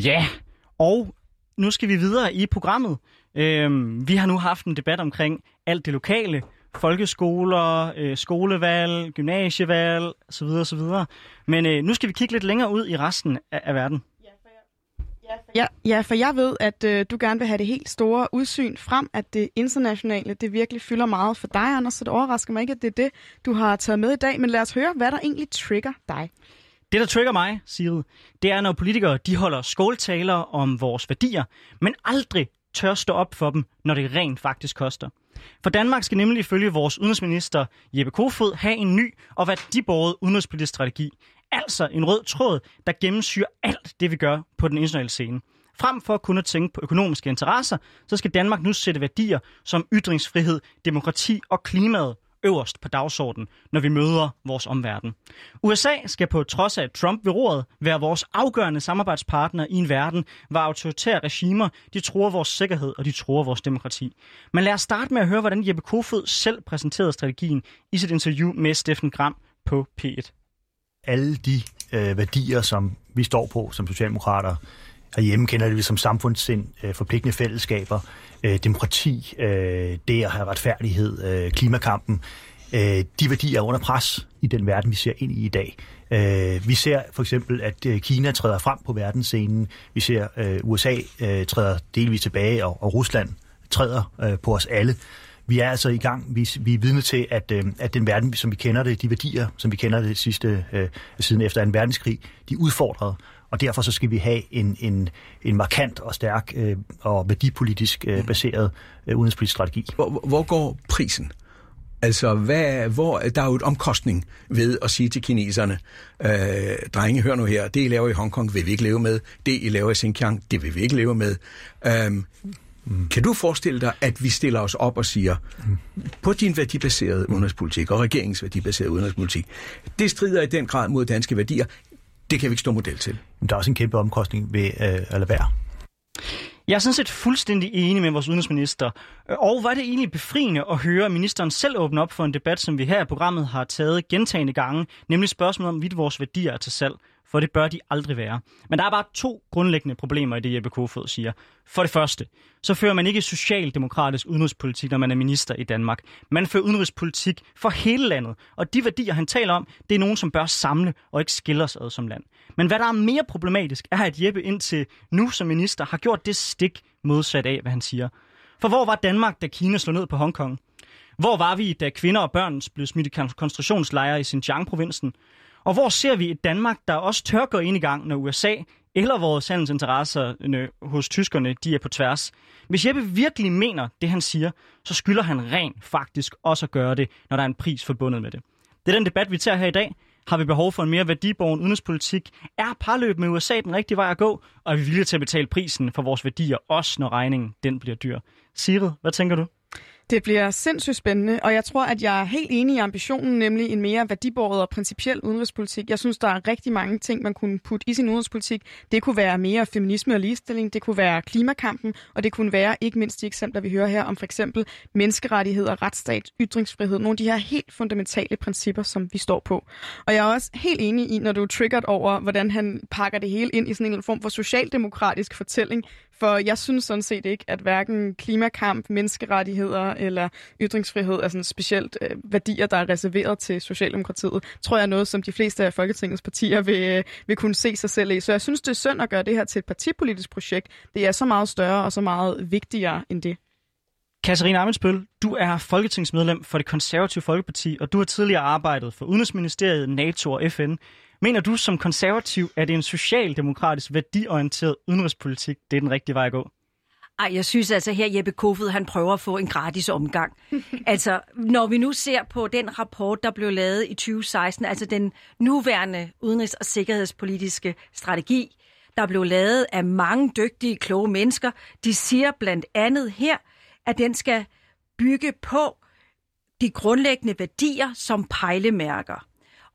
Ja, og nu skal vi videre i programmet. Øhm, vi har nu haft en debat omkring alt det lokale. Folkeskoler, øh, skolevalg, gymnasievalg osv. osv. Men øh, nu skal vi kigge lidt længere ud i resten af, af verden. Ja, ja, for jeg ved, at øh, du gerne vil have det helt store udsyn frem, at det internationale, det virkelig fylder meget for dig, Anders, så det overrasker mig ikke, at det er det, du har taget med i dag. Men lad os høre, hvad der egentlig trigger dig. Det, der trigger mig, Sigrid, det er, når politikere de holder skåltaler om vores værdier, men aldrig tør stå op for dem, når det rent faktisk koster. For Danmark skal nemlig ifølge vores udenrigsminister Jeppe Kofod have en ny og værdibåret udenrigspolitisk strategi. Altså en rød tråd, der gennemsyrer alt det, vi gør på den internationale scene. Frem for kun at tænke på økonomiske interesser, så skal Danmark nu sætte værdier som ytringsfrihed, demokrati og klimaet øverst på dagsordenen, når vi møder vores omverden. USA skal på trods af Trump ved roret være vores afgørende samarbejdspartner i en verden, hvor autoritære regimer de tror vores sikkerhed og de tror vores demokrati. Men lad os starte med at høre, hvordan Jeppe Kofod selv præsenterede strategien i sit interview med Steffen Gram på P1. alle de øh, værdier, som vi står på som socialdemokrater herhjemme, kender det vi som samfundssind, øh, forpligtende fællesskaber, øh, demokrati, øh, det at have retfærdighed, øh, klimakampen. Øh, de værdier er under pres i den verden, vi ser ind i i dag. Øh, vi ser for eksempel, at øh, Kina træder frem på verdensscenen. Vi ser øh, USA øh, træder delvis tilbage, og, og Rusland træder øh, på os alle. Vi er altså i gang. Vi, vi er vidne til, at, øh, at den verden, som vi kender det, de værdier, som vi kender det sidste øh, siden efter en verdenskrig, de er udfordret. Og derfor så skal vi have en, en, en markant og stærk øh, og værdipolitisk øh, baseret øh, udenrigspolitisk strategi. Hvor, hvor går prisen? Altså, hvad, hvor, der er jo et omkostning ved at sige til kineserne, øh, drenge, hør nu her, det I laver i Hongkong vil vi ikke leve med, det I laver i Xinjiang, det vil vi ikke leve med. Øhm, mm. Kan du forestille dig, at vi stiller os op og siger, mm. på din værdibaserede udenrigspolitik og regeringens værdibaserede udenrigspolitik, det strider i den grad mod danske værdier, det kan vi ikke stå model til. Men der er også en kæmpe omkostning ved øh, at lade være. Jeg er sådan set fuldstændig enig med vores udenrigsminister. Og var det egentlig befriende at høre ministeren selv åbne op for en debat, som vi her i programmet har taget gentagende gange, nemlig spørgsmålet om, hvorvidt vores værdier er til salg. For det bør de aldrig være. Men der er bare to grundlæggende problemer i det, Jeppe Kofod siger. For det første, så fører man ikke socialdemokratisk udenrigspolitik, når man er minister i Danmark. Man fører udenrigspolitik for hele landet. Og de værdier, han taler om, det er nogen, som bør samle og ikke skille os ad som land. Men hvad der er mere problematisk, er, at Jeppe indtil nu som minister har gjort det stik modsat af, hvad han siger. For hvor var Danmark, da Kina slog ned på Hongkong? Hvor var vi, da kvinder og børn blev smidt i koncentrationslejre i Xinjiang-provinsen? Og hvor ser vi et Danmark, der også tør gå ind i gang, når USA eller vores handelsinteresser øh, hos tyskerne, de er på tværs? Hvis Jeppe virkelig mener det, han siger, så skylder han rent faktisk også at gøre det, når der er en pris forbundet med det. Det er den debat, vi tager her i dag. Har vi behov for en mere værdiborgen udenrigspolitik? Er parløb med USA den rigtige vej at gå? Og er vi villige til at betale prisen for vores værdier, også når regningen den bliver dyr? Sigrid, hvad tænker du? Det bliver sindssygt spændende, og jeg tror, at jeg er helt enig i ambitionen, nemlig en mere værdibåret og principiel udenrigspolitik. Jeg synes, der er rigtig mange ting, man kunne putte i sin udenrigspolitik. Det kunne være mere feminisme og ligestilling, det kunne være klimakampen, og det kunne være ikke mindst de eksempler, vi hører her om for eksempel menneskerettigheder, retsstat, ytringsfrihed, nogle af de her helt fundamentale principper, som vi står på. Og jeg er også helt enig i, når du er triggeret over, hvordan han pakker det hele ind i sådan en form for socialdemokratisk fortælling, for jeg synes sådan set ikke, at hverken klimakamp, menneskerettigheder eller ytringsfrihed er sådan specielt øh, værdier, der er reserveret til Socialdemokratiet. Tror jeg er noget, som de fleste af Folketingets partier vil, øh, vil kunne se sig selv i. Så jeg synes, det er synd at gøre det her til et partipolitisk projekt. Det er så meget større og så meget vigtigere end det. Katarina Amensbøl, du er folketingsmedlem for det konservative Folkeparti, og du har tidligere arbejdet for Udenrigsministeriet, NATO og FN. Mener du som konservativ, at det er en socialdemokratisk værdiorienteret udenrigspolitik, det er den rigtige vej at gå? Ej, jeg synes altså her, Jeppe Kofod, han prøver at få en gratis omgang. altså, når vi nu ser på den rapport, der blev lavet i 2016, altså den nuværende udenrigs- og sikkerhedspolitiske strategi, der blev lavet af mange dygtige, kloge mennesker, de siger blandt andet her, at den skal bygge på de grundlæggende værdier som pejlemærker.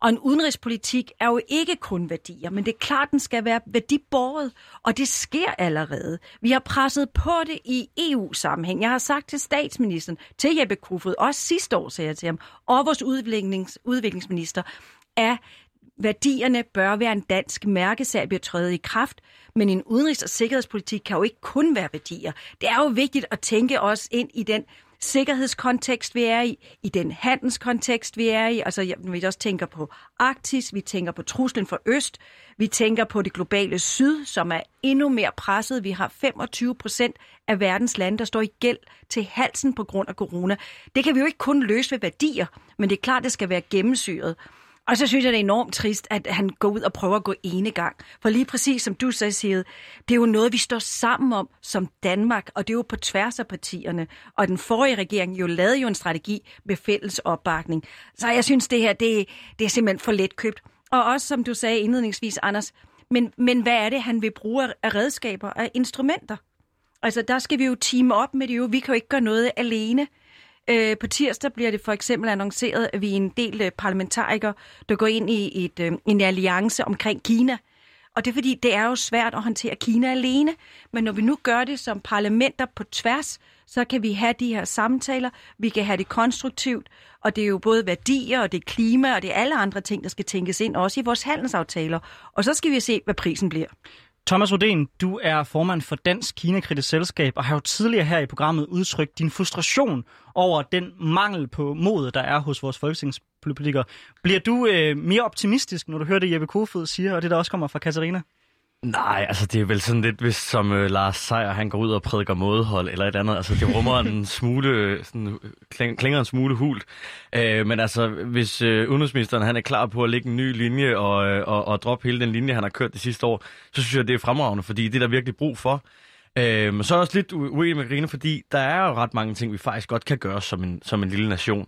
Og en udenrigspolitik er jo ikke kun værdier, men det er klart, den skal være værdiborget, og det sker allerede. Vi har presset på det i EU-sammenhæng. Jeg har sagt til statsministeren, til Jeppe Kofod, også sidste år sagde jeg til ham, og vores udviklings, udviklingsminister, at værdierne bør være en dansk mærkesag, bliver trådet i kraft, men en udenrigs- og sikkerhedspolitik kan jo ikke kun være værdier. Det er jo vigtigt at tænke os ind i den sikkerhedskontekst, vi er i, i den handelskontekst, vi er i. Altså, vi også tænker på Arktis, vi tænker på truslen fra Øst, vi tænker på det globale syd, som er endnu mere presset. Vi har 25 procent af verdens lande, der står i gæld til halsen på grund af corona. Det kan vi jo ikke kun løse ved værdier, men det er klart, det skal være gennemsyret. Og så synes jeg, det er enormt trist, at han går ud og prøver at gå ene gang. For lige præcis som du sagde, siger, det er jo noget, vi står sammen om som Danmark, og det er jo på tværs af partierne. Og den forrige regering jo lavede jo en strategi med fælles opbakning. Så jeg synes, det her, det, det er simpelthen for let købt. Og også, som du sagde indledningsvis, Anders, men, men hvad er det, han vil bruge af redskaber, af instrumenter? Altså, der skal vi jo team op med det jo. Vi kan jo ikke gøre noget alene. Øh, på tirsdag bliver det for eksempel annonceret, at vi er en del øh, parlamentarikere, der går ind i et, øh, en alliance omkring Kina. Og det er fordi, det er jo svært at håndtere Kina alene. Men når vi nu gør det som parlamenter på tværs, så kan vi have de her samtaler, vi kan have det konstruktivt, og det er jo både værdier, og det er klima, og det er alle andre ting, der skal tænkes ind, også i vores handelsaftaler. Og så skal vi se, hvad prisen bliver. Thomas Rodén, du er formand for Dansk Kinakritisk Selskab, og har jo tidligere her i programmet udtrykt din frustration over den mangel på mod, der er hos vores folketingspolitikere. Bliver du øh, mere optimistisk, når du hører det, Jeppe Kofod siger, og det, der også kommer fra Katarina? Nej, altså det er vel sådan lidt, hvis som øh, Lars Seier, han går ud og prædiker mådehold eller et andet. Altså det rummer en smule, sådan, kling, klinger en smule hult. Øh, men altså, hvis øh, udenrigsministeren han er klar på at lægge en ny linje og, øh, og, og droppe hele den linje, han har kørt det sidste år, så synes jeg, det er fremragende, fordi det er der virkelig brug for. Øh, men så er jeg også lidt uenig med Grine, fordi der er jo ret mange ting, vi faktisk godt kan gøre som en, som en lille nation.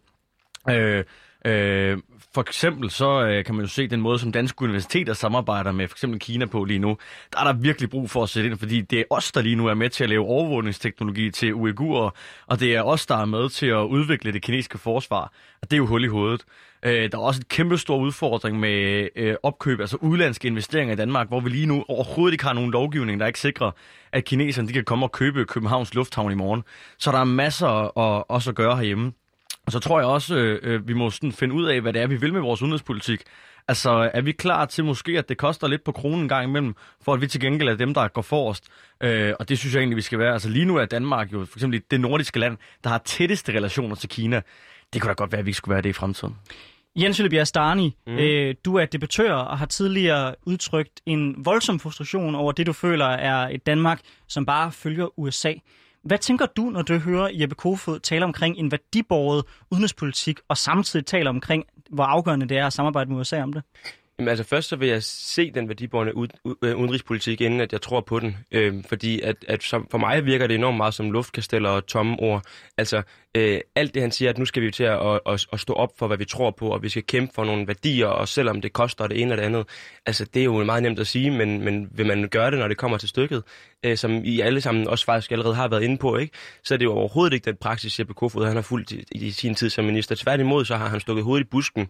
Øh, Øh, for eksempel så øh, kan man jo se den måde, som danske universiteter samarbejder med for eksempel Kina på lige nu. Der er der virkelig brug for at sætte ind, fordi det er os, der lige nu er med til at lave overvågningsteknologi til uigurer, og det er os, der er med til at udvikle det kinesiske forsvar. Og det er jo hul i hovedet. Øh, der er også en kæmpe stor udfordring med øh, opkøb, altså udlandske investeringer i Danmark, hvor vi lige nu overhovedet ikke har nogen lovgivning, der ikke sikrer, at kineserne de kan komme og købe Københavns Lufthavn i morgen. Så der er masser at, også at gøre herhjemme. Og så tror jeg også, øh, øh, vi må sådan finde ud af, hvad det er, vi vil med vores udenrigspolitik. Altså, er vi klar til måske, at det koster lidt på kronen en gang imellem, for at vi til gengæld er dem, der går forrest? Øh, og det synes jeg egentlig, vi skal være. Altså, lige nu er Danmark jo for eksempel det nordiske land, der har tætteste relationer til Kina. Det kunne da godt være, at vi skulle være det i fremtiden. Jens Ølebjerg Starni, mm. øh, du er debattør og har tidligere udtrykt en voldsom frustration over det, du føler er et Danmark, som bare følger USA. Hvad tænker du, når du hører Jeppe Kofod tale omkring en værdiborget udenrigspolitik, og samtidig taler omkring, hvor afgørende det er at samarbejde med USA om det? Jamen, altså først så vil jeg se den værdibårende øh, udenrigspolitik, inden at jeg tror på den. Øh, fordi at, at som, for mig virker det enormt meget som luftkasteller og tomme ord. Altså øh, alt det, han siger, at nu skal vi til at, at, at stå op for, hvad vi tror på, og vi skal kæmpe for nogle værdier, og selvom det koster det ene eller det andet. Altså det er jo meget nemt at sige, men, men vil man gøre det, når det kommer til stykket, øh, som I alle sammen også faktisk allerede har været inde på, ikke? så er det jo overhovedet ikke den praksis, Jeppe Kofod han har fulgt i, i sin tid som minister. Tværtimod så har han stukket hovedet i busken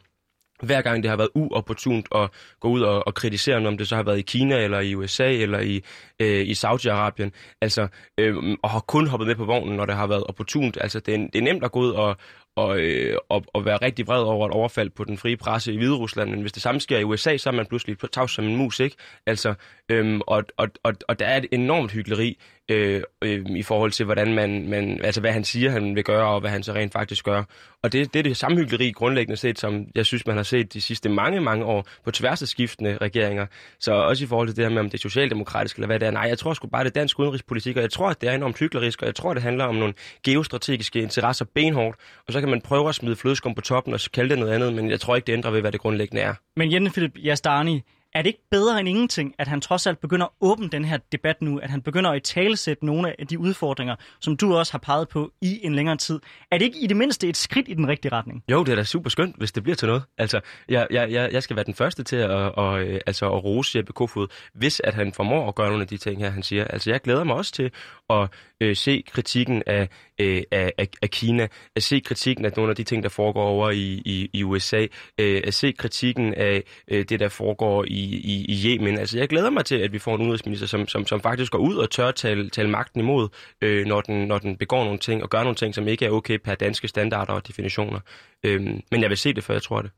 hver gang det har været uopportunt at gå ud og, og kritisere, om det så har været i Kina, eller i USA, eller i, øh, i Saudi-Arabien, altså, øh, og har kun hoppet med på vognen, når det har været opportunt. Altså, det er, det er nemt at gå ud og, og, øh, og, og være rigtig vred over et overfald på den frie presse i Hvide Rusland, men hvis det samme sker i USA, så er man pludselig tavs som en mus, ikke? Altså, øhm, og, og, og, og der er et enormt hyggeleri øh, øh, i forhold til, hvordan man, man, altså hvad han siger, han vil gøre, og hvad han så rent faktisk gør. Og det, det er det samme hyggeleri grundlæggende set, som jeg synes, man har set de sidste mange, mange år på tværs af skiftende regeringer. Så også i forhold til det her med, om det er socialdemokratisk eller hvad det er. Nej, jeg tror sgu bare, det er dansk udenrigspolitik, og jeg tror, at det er enormt hyggelig og jeg tror, det handler om nogle geostrategiske interesser benhårdt, og så kan man prøve at smide flødeskum på toppen og kalde det noget andet, men jeg tror ikke, det ændrer ved, hvad det grundlæggende er. Men Jenne Philip Jastarni, er det ikke bedre end ingenting, at han trods alt begynder at åbne den her debat nu, at han begynder at talesætte nogle af de udfordringer, som du også har peget på i en længere tid? Er det ikke i det mindste et skridt i den rigtige retning? Jo, det er da super skønt, hvis det bliver til noget. Altså, jeg, jeg, jeg skal være den første til at, at, at, altså, at rose Jeppe Kofod, hvis at han formår at gøre nogle af de ting her, han siger. Altså, jeg glæder mig også til at øh, se kritikken af øh, af, af, af Kina, at se kritikken af nogle af de ting, der foregår over i, i, i USA, øh, at se kritikken af øh, det, der foregår i, i, i Yemen. Altså, jeg glæder mig til, at vi får en udenrigsminister, som, som, som faktisk går ud og tør tale, tale magten imod, øh, når, den, når den begår nogle ting og gør nogle ting, som ikke er okay per danske standarder og definitioner. Øh, men jeg vil se det, før jeg tror det.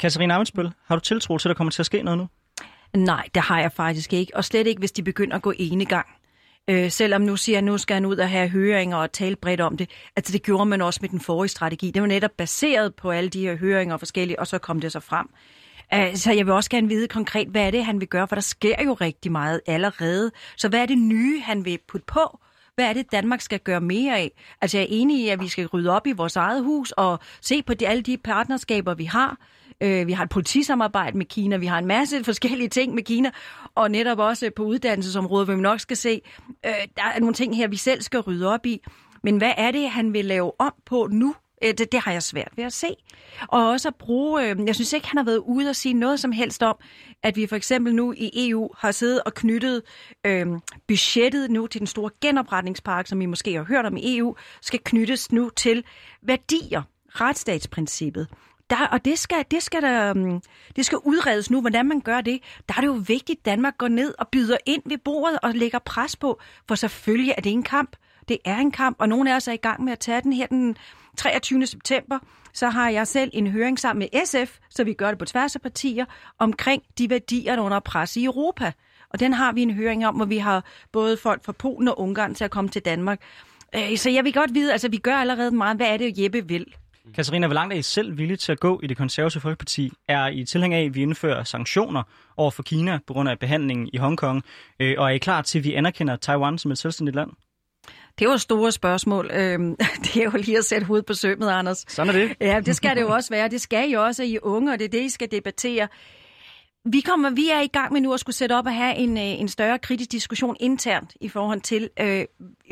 Katarina Amensbøl, har du tiltro til, at der kommer til at ske noget nu? Nej, det har jeg faktisk ikke. Og slet ikke, hvis de begynder at gå ene gang. Øh, selvom nu siger, at nu skal han ud og have høringer og tale bredt om det. Altså det gjorde man også med den forrige strategi. Det var netop baseret på alle de her høringer og forskellige, og så kom det så frem. Øh, så jeg vil også gerne vide konkret, hvad er det, han vil gøre, for der sker jo rigtig meget allerede. Så hvad er det nye, han vil putte på? Hvad er det, Danmark skal gøre mere af? Altså jeg er enig i, at vi skal rydde op i vores eget hus og se på de, alle de partnerskaber, vi har. Øh, vi har et politisamarbejde med Kina, vi har en masse forskellige ting med Kina, og netop også på uddannelsesområdet, hvor vi nok skal se, øh, der er nogle ting her, vi selv skal rydde op i. Men hvad er det, han vil lave om på nu? Øh, det, det har jeg svært ved at se. Og også at bruge, øh, jeg synes ikke, han har været ude og sige noget som helst om, at vi for eksempel nu i EU har siddet og knyttet øh, budgettet nu til den store genopretningspark, som I måske har hørt om i EU, skal knyttes nu til værdier, retsstatsprincippet. Der, og det skal, det, skal der, øhm, det skal udredes nu, hvordan man gør det. Der er det jo vigtigt, at Danmark går ned og byder ind ved bordet og lægger pres på, for selvfølgelig er det en kamp. Det er en kamp, og nogle af os er i gang med at tage den her den 23. september. Så har jeg selv en høring sammen med SF, så vi gør det på tværs af partier, omkring de værdier, der under pres i Europa. Og den har vi en høring om, hvor vi har både folk fra Polen og Ungarn til at komme til Danmark. Øh, så jeg vil godt vide, altså vi gør allerede meget. Hvad er det, Jeppe vil? Katarina, hvor langt er I selv villige til at gå i det konservative folkeparti? Er I tilhænger af, at vi indfører sanktioner over for Kina på grund af behandlingen i Hongkong? Øh, Og er I klar til, at vi anerkender Taiwan som et selvstændigt land? Det er jo store spørgsmål. Øhm, det er jo lige at sætte hovedet på sømmet, Anders. Sådan er det. Ja, det skal det jo også være. Det skal I også, I unge, og det er det, I skal debattere. Vi, kommer, vi er i gang med nu at skulle sætte op og have en, øh, en større kritisk diskussion internt i forhold til øh,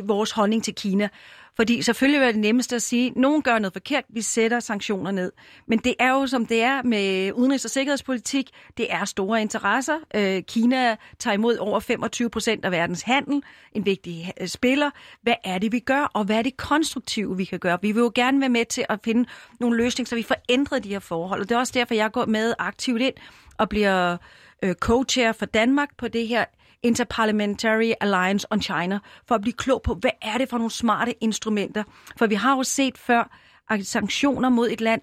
vores holdning til Kina. Fordi selvfølgelig er det nemmest at sige, at nogen gør noget forkert, vi sætter sanktioner ned. Men det er jo, som det er med udenrigs- og sikkerhedspolitik, det er store interesser. Øh, Kina tager imod over 25 procent af verdens handel, en vigtig øh, spiller. Hvad er det, vi gør, og hvad er det konstruktive, vi kan gøre? Vi vil jo gerne være med til at finde nogle løsninger, så vi får ændret de her forhold. Og det er også derfor, jeg går med aktivt ind og bliver øh, co-chair for Danmark på det her Interparliamentary Alliance on China, for at blive klog på, hvad er det for nogle smarte instrumenter. For vi har jo set før, at sanktioner mod et land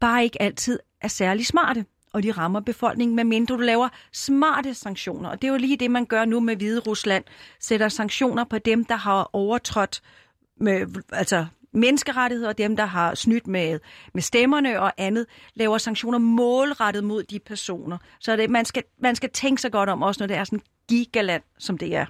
bare ikke altid er særlig smarte, og de rammer befolkningen, medmindre du laver smarte sanktioner. Og det er jo lige det, man gør nu med Hvide Rusland. Sætter sanktioner på dem, der har overtrådt med, altså menneskerettigheder, og dem, der har snydt med, med stemmerne og andet, laver sanktioner målrettet mod de personer. Så det, man, skal, man skal tænke sig godt om, også når det er sådan gigaland, som det er.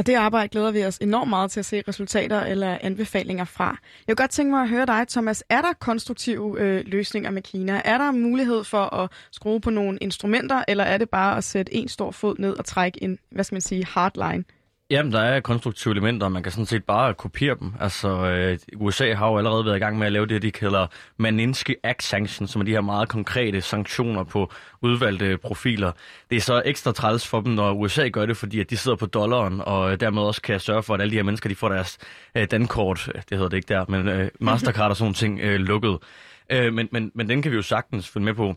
Og det arbejde glæder vi os enormt meget til at se resultater eller anbefalinger fra. Jeg kunne godt tænke mig at høre dig, Thomas. Er der konstruktive øh, løsninger med Kina? Er der mulighed for at skrue på nogle instrumenter, eller er det bare at sætte en stor fod ned og trække en, hvad skal man sige, hardline? Jamen, der er konstruktive elementer, og man kan sådan set bare kopiere dem. Altså, øh, USA har jo allerede været i gang med at lave det, de kalder Maninski Act Sanctions, som er de her meget konkrete sanktioner på udvalgte profiler. Det er så ekstra træls for dem, når USA gør det, fordi at de sidder på dollaren, og øh, dermed også kan sørge for, at alle de her mennesker, de får deres øh, dankort, det hedder det ikke der, men øh, Mastercard og sådan ting øh, lukket. Øh, men, men, men den kan vi jo sagtens følge med på.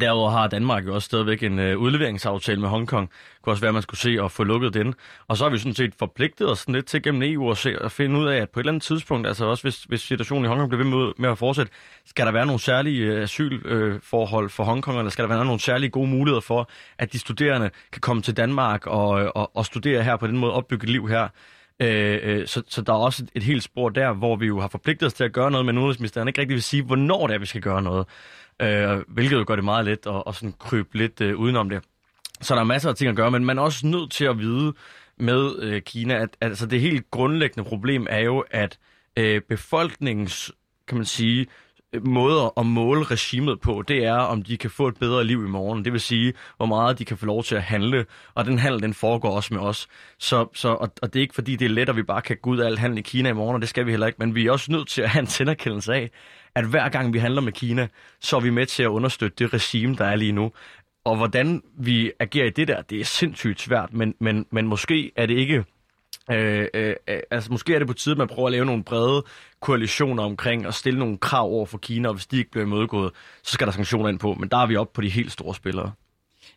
Derudover har Danmark jo også stadigvæk en øh, udleveringsaftale med Hongkong. Det kunne også være, at man skulle se at få lukket den. Og så har vi sådan set forpligtet os sådan lidt til gennem EU at, se, at finde ud af, at på et eller andet tidspunkt, altså også hvis, hvis situationen i Hongkong bliver ved med, med at fortsætte, skal der være nogle særlige øh, asylforhold øh, for Hongkong, eller skal der være nogle særlige gode muligheder for, at de studerende kan komme til Danmark og, og, og studere her på den måde, opbygge et liv her. Øh, øh, så, så der er også et, et helt spor der, hvor vi jo har forpligtet os til at gøre noget, men udenrigsministeren ikke rigtig vil sige, hvornår det er, vi skal gøre noget. Øh, hvilket jo gør det meget let at, at sådan krybe lidt øh, udenom det. Så der er masser af ting at gøre, men man er også nødt til at vide med øh, Kina, at, at altså, det helt grundlæggende problem er jo, at øh, befolkningens, kan man sige, måder at måle regimet på, det er, om de kan få et bedre liv i morgen. Det vil sige, hvor meget de kan få lov til at handle, og den handel, den foregår også med os. Så, så, og, og det er ikke fordi, det er let, at vi bare kan gå ud af al handel i Kina i morgen, og det skal vi heller ikke, men vi er også nødt til at have en tænderkendelse af, at hver gang vi handler med Kina, så er vi med til at understøtte det regime, der er lige nu. Og hvordan vi agerer i det der, det er sindssygt svært, men, men, men måske er det ikke Øh, øh, øh, altså måske er det på tide, at man prøver at lave nogle brede koalitioner omkring og stille nogle krav over for Kina, og hvis de ikke bliver imødegået, så skal der sanktioner ind på. Men der er vi oppe på de helt store spillere.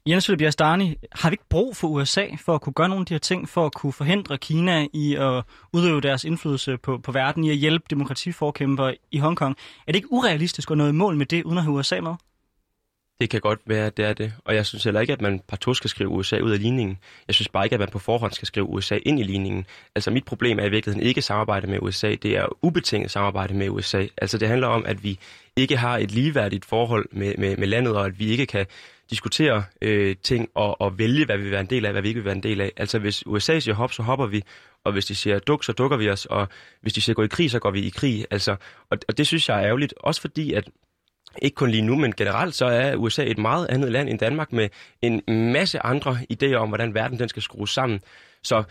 Jens Philip Jastani, har vi ikke brug for USA for at kunne gøre nogle af de her ting, for at kunne forhindre Kina i at udøve deres indflydelse på, på verden, i at hjælpe demokratiforkæmper i Hongkong? Er det ikke urealistisk at nå i mål med det, uden at have USA med? Det kan godt være, at det er det. Og jeg synes heller ikke, at man partout skal skrive USA ud af ligningen. Jeg synes bare ikke, at man på forhånd skal skrive USA ind i ligningen. Altså mit problem er i virkeligheden ikke samarbejde med USA. Det er ubetinget samarbejde med USA. Altså det handler om, at vi ikke har et ligeværdigt forhold med, med, med landet, og at vi ikke kan diskutere øh, ting og, og vælge, hvad vi vil være en del af, hvad vi ikke vil være en del af. Altså hvis USA siger hop, så hopper vi, og hvis de siger duk, så dukker vi os, og hvis de siger gå i krig, så går vi i krig. Altså, og, og det synes jeg er ærgerligt, også fordi at ikke kun lige nu, men generelt så er USA et meget andet land end Danmark med en masse andre idéer om, hvordan verden den skal skrues sammen. Så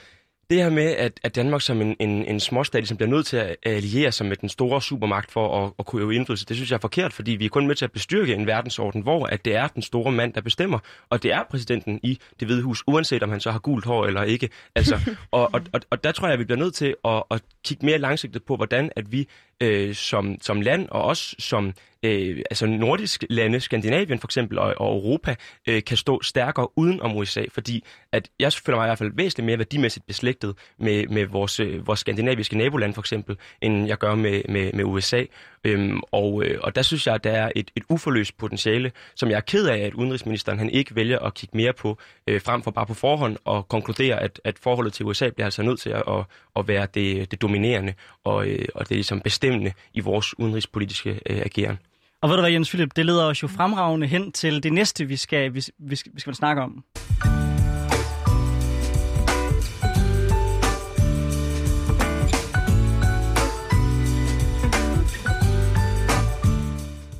det her med, at, at Danmark som en, en, en småstat, som bliver nødt til at alliere sig med den store supermagt for at, at kunne øve indflydelse, det synes jeg er forkert, fordi vi er kun med til at bestyrke en verdensorden, hvor at det er den store mand, der bestemmer, og det er præsidenten i det hvide hus, uanset om han så har gult hår eller ikke. Altså, og, og, og, og der tror jeg, at vi bliver nødt til at, at kigge mere langsigtet på, hvordan at vi øh, som, som land, og også som øh, altså nordiske lande, Skandinavien for eksempel, og, og Europa, øh, kan stå stærkere uden om USA, fordi at jeg føler mig i hvert fald væsentligt mere værdimæssigt beslægtet med, med vores, øh, vores skandinaviske naboland for eksempel, end jeg gør med, med, med USA. Øhm, og, øh, og der synes jeg, at der er et, et uforløst potentiale, som jeg er ked af, at udenrigsministeren han ikke vælger at kigge mere på, øh, frem for bare på forhånd og konkludere, at, at forholdet til USA bliver altså nødt til at, at, at være det, det dominerende og, øh, og det ligesom bestemmende i vores udenrigspolitiske øh, ageren. Og ved du hvad, Jens Philip, det leder os jo fremragende hen til det næste, vi skal, vi, vi, skal, vi skal snakke om.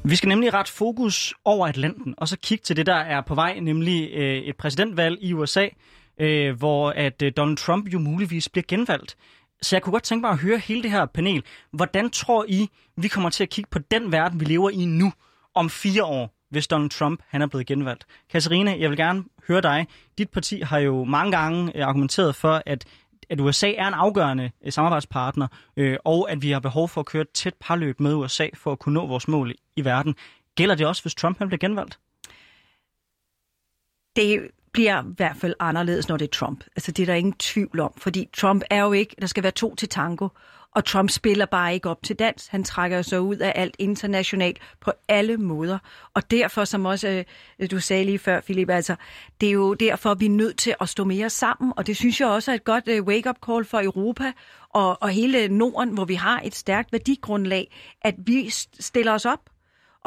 Vi skal nemlig ret fokus over Atlanten, og så kigge til det, der er på vej, nemlig øh, et præsidentvalg i USA, øh, hvor at øh, Donald Trump jo muligvis bliver genvalgt. Så jeg kunne godt tænke mig at høre hele det her panel. Hvordan tror I, vi kommer til at kigge på den verden, vi lever i nu, om fire år, hvis Donald Trump han er blevet genvalgt? Katarina, jeg vil gerne høre dig. Dit parti har jo mange gange øh, argumenteret for, at at USA er en afgørende øh, samarbejdspartner, øh, og at vi har behov for at køre et tæt parløb med USA for at kunne nå vores mål i verden. Gælder det også, hvis Trump han bliver genvalgt? Det bliver i hvert fald anderledes, når det er Trump. Altså det er der ingen tvivl om, fordi Trump er jo ikke, der skal være to til tango, og Trump spiller bare ikke op til dans. Han trækker sig ud af alt internationalt på alle måder. Og derfor, som også øh, du sagde lige før, Philip, altså, det er jo derfor, vi er nødt til at stå mere sammen. Og det synes jeg også er et godt øh, wake-up call for Europa og, og hele Norden, hvor vi har et stærkt værdigrundlag, at vi stiller os op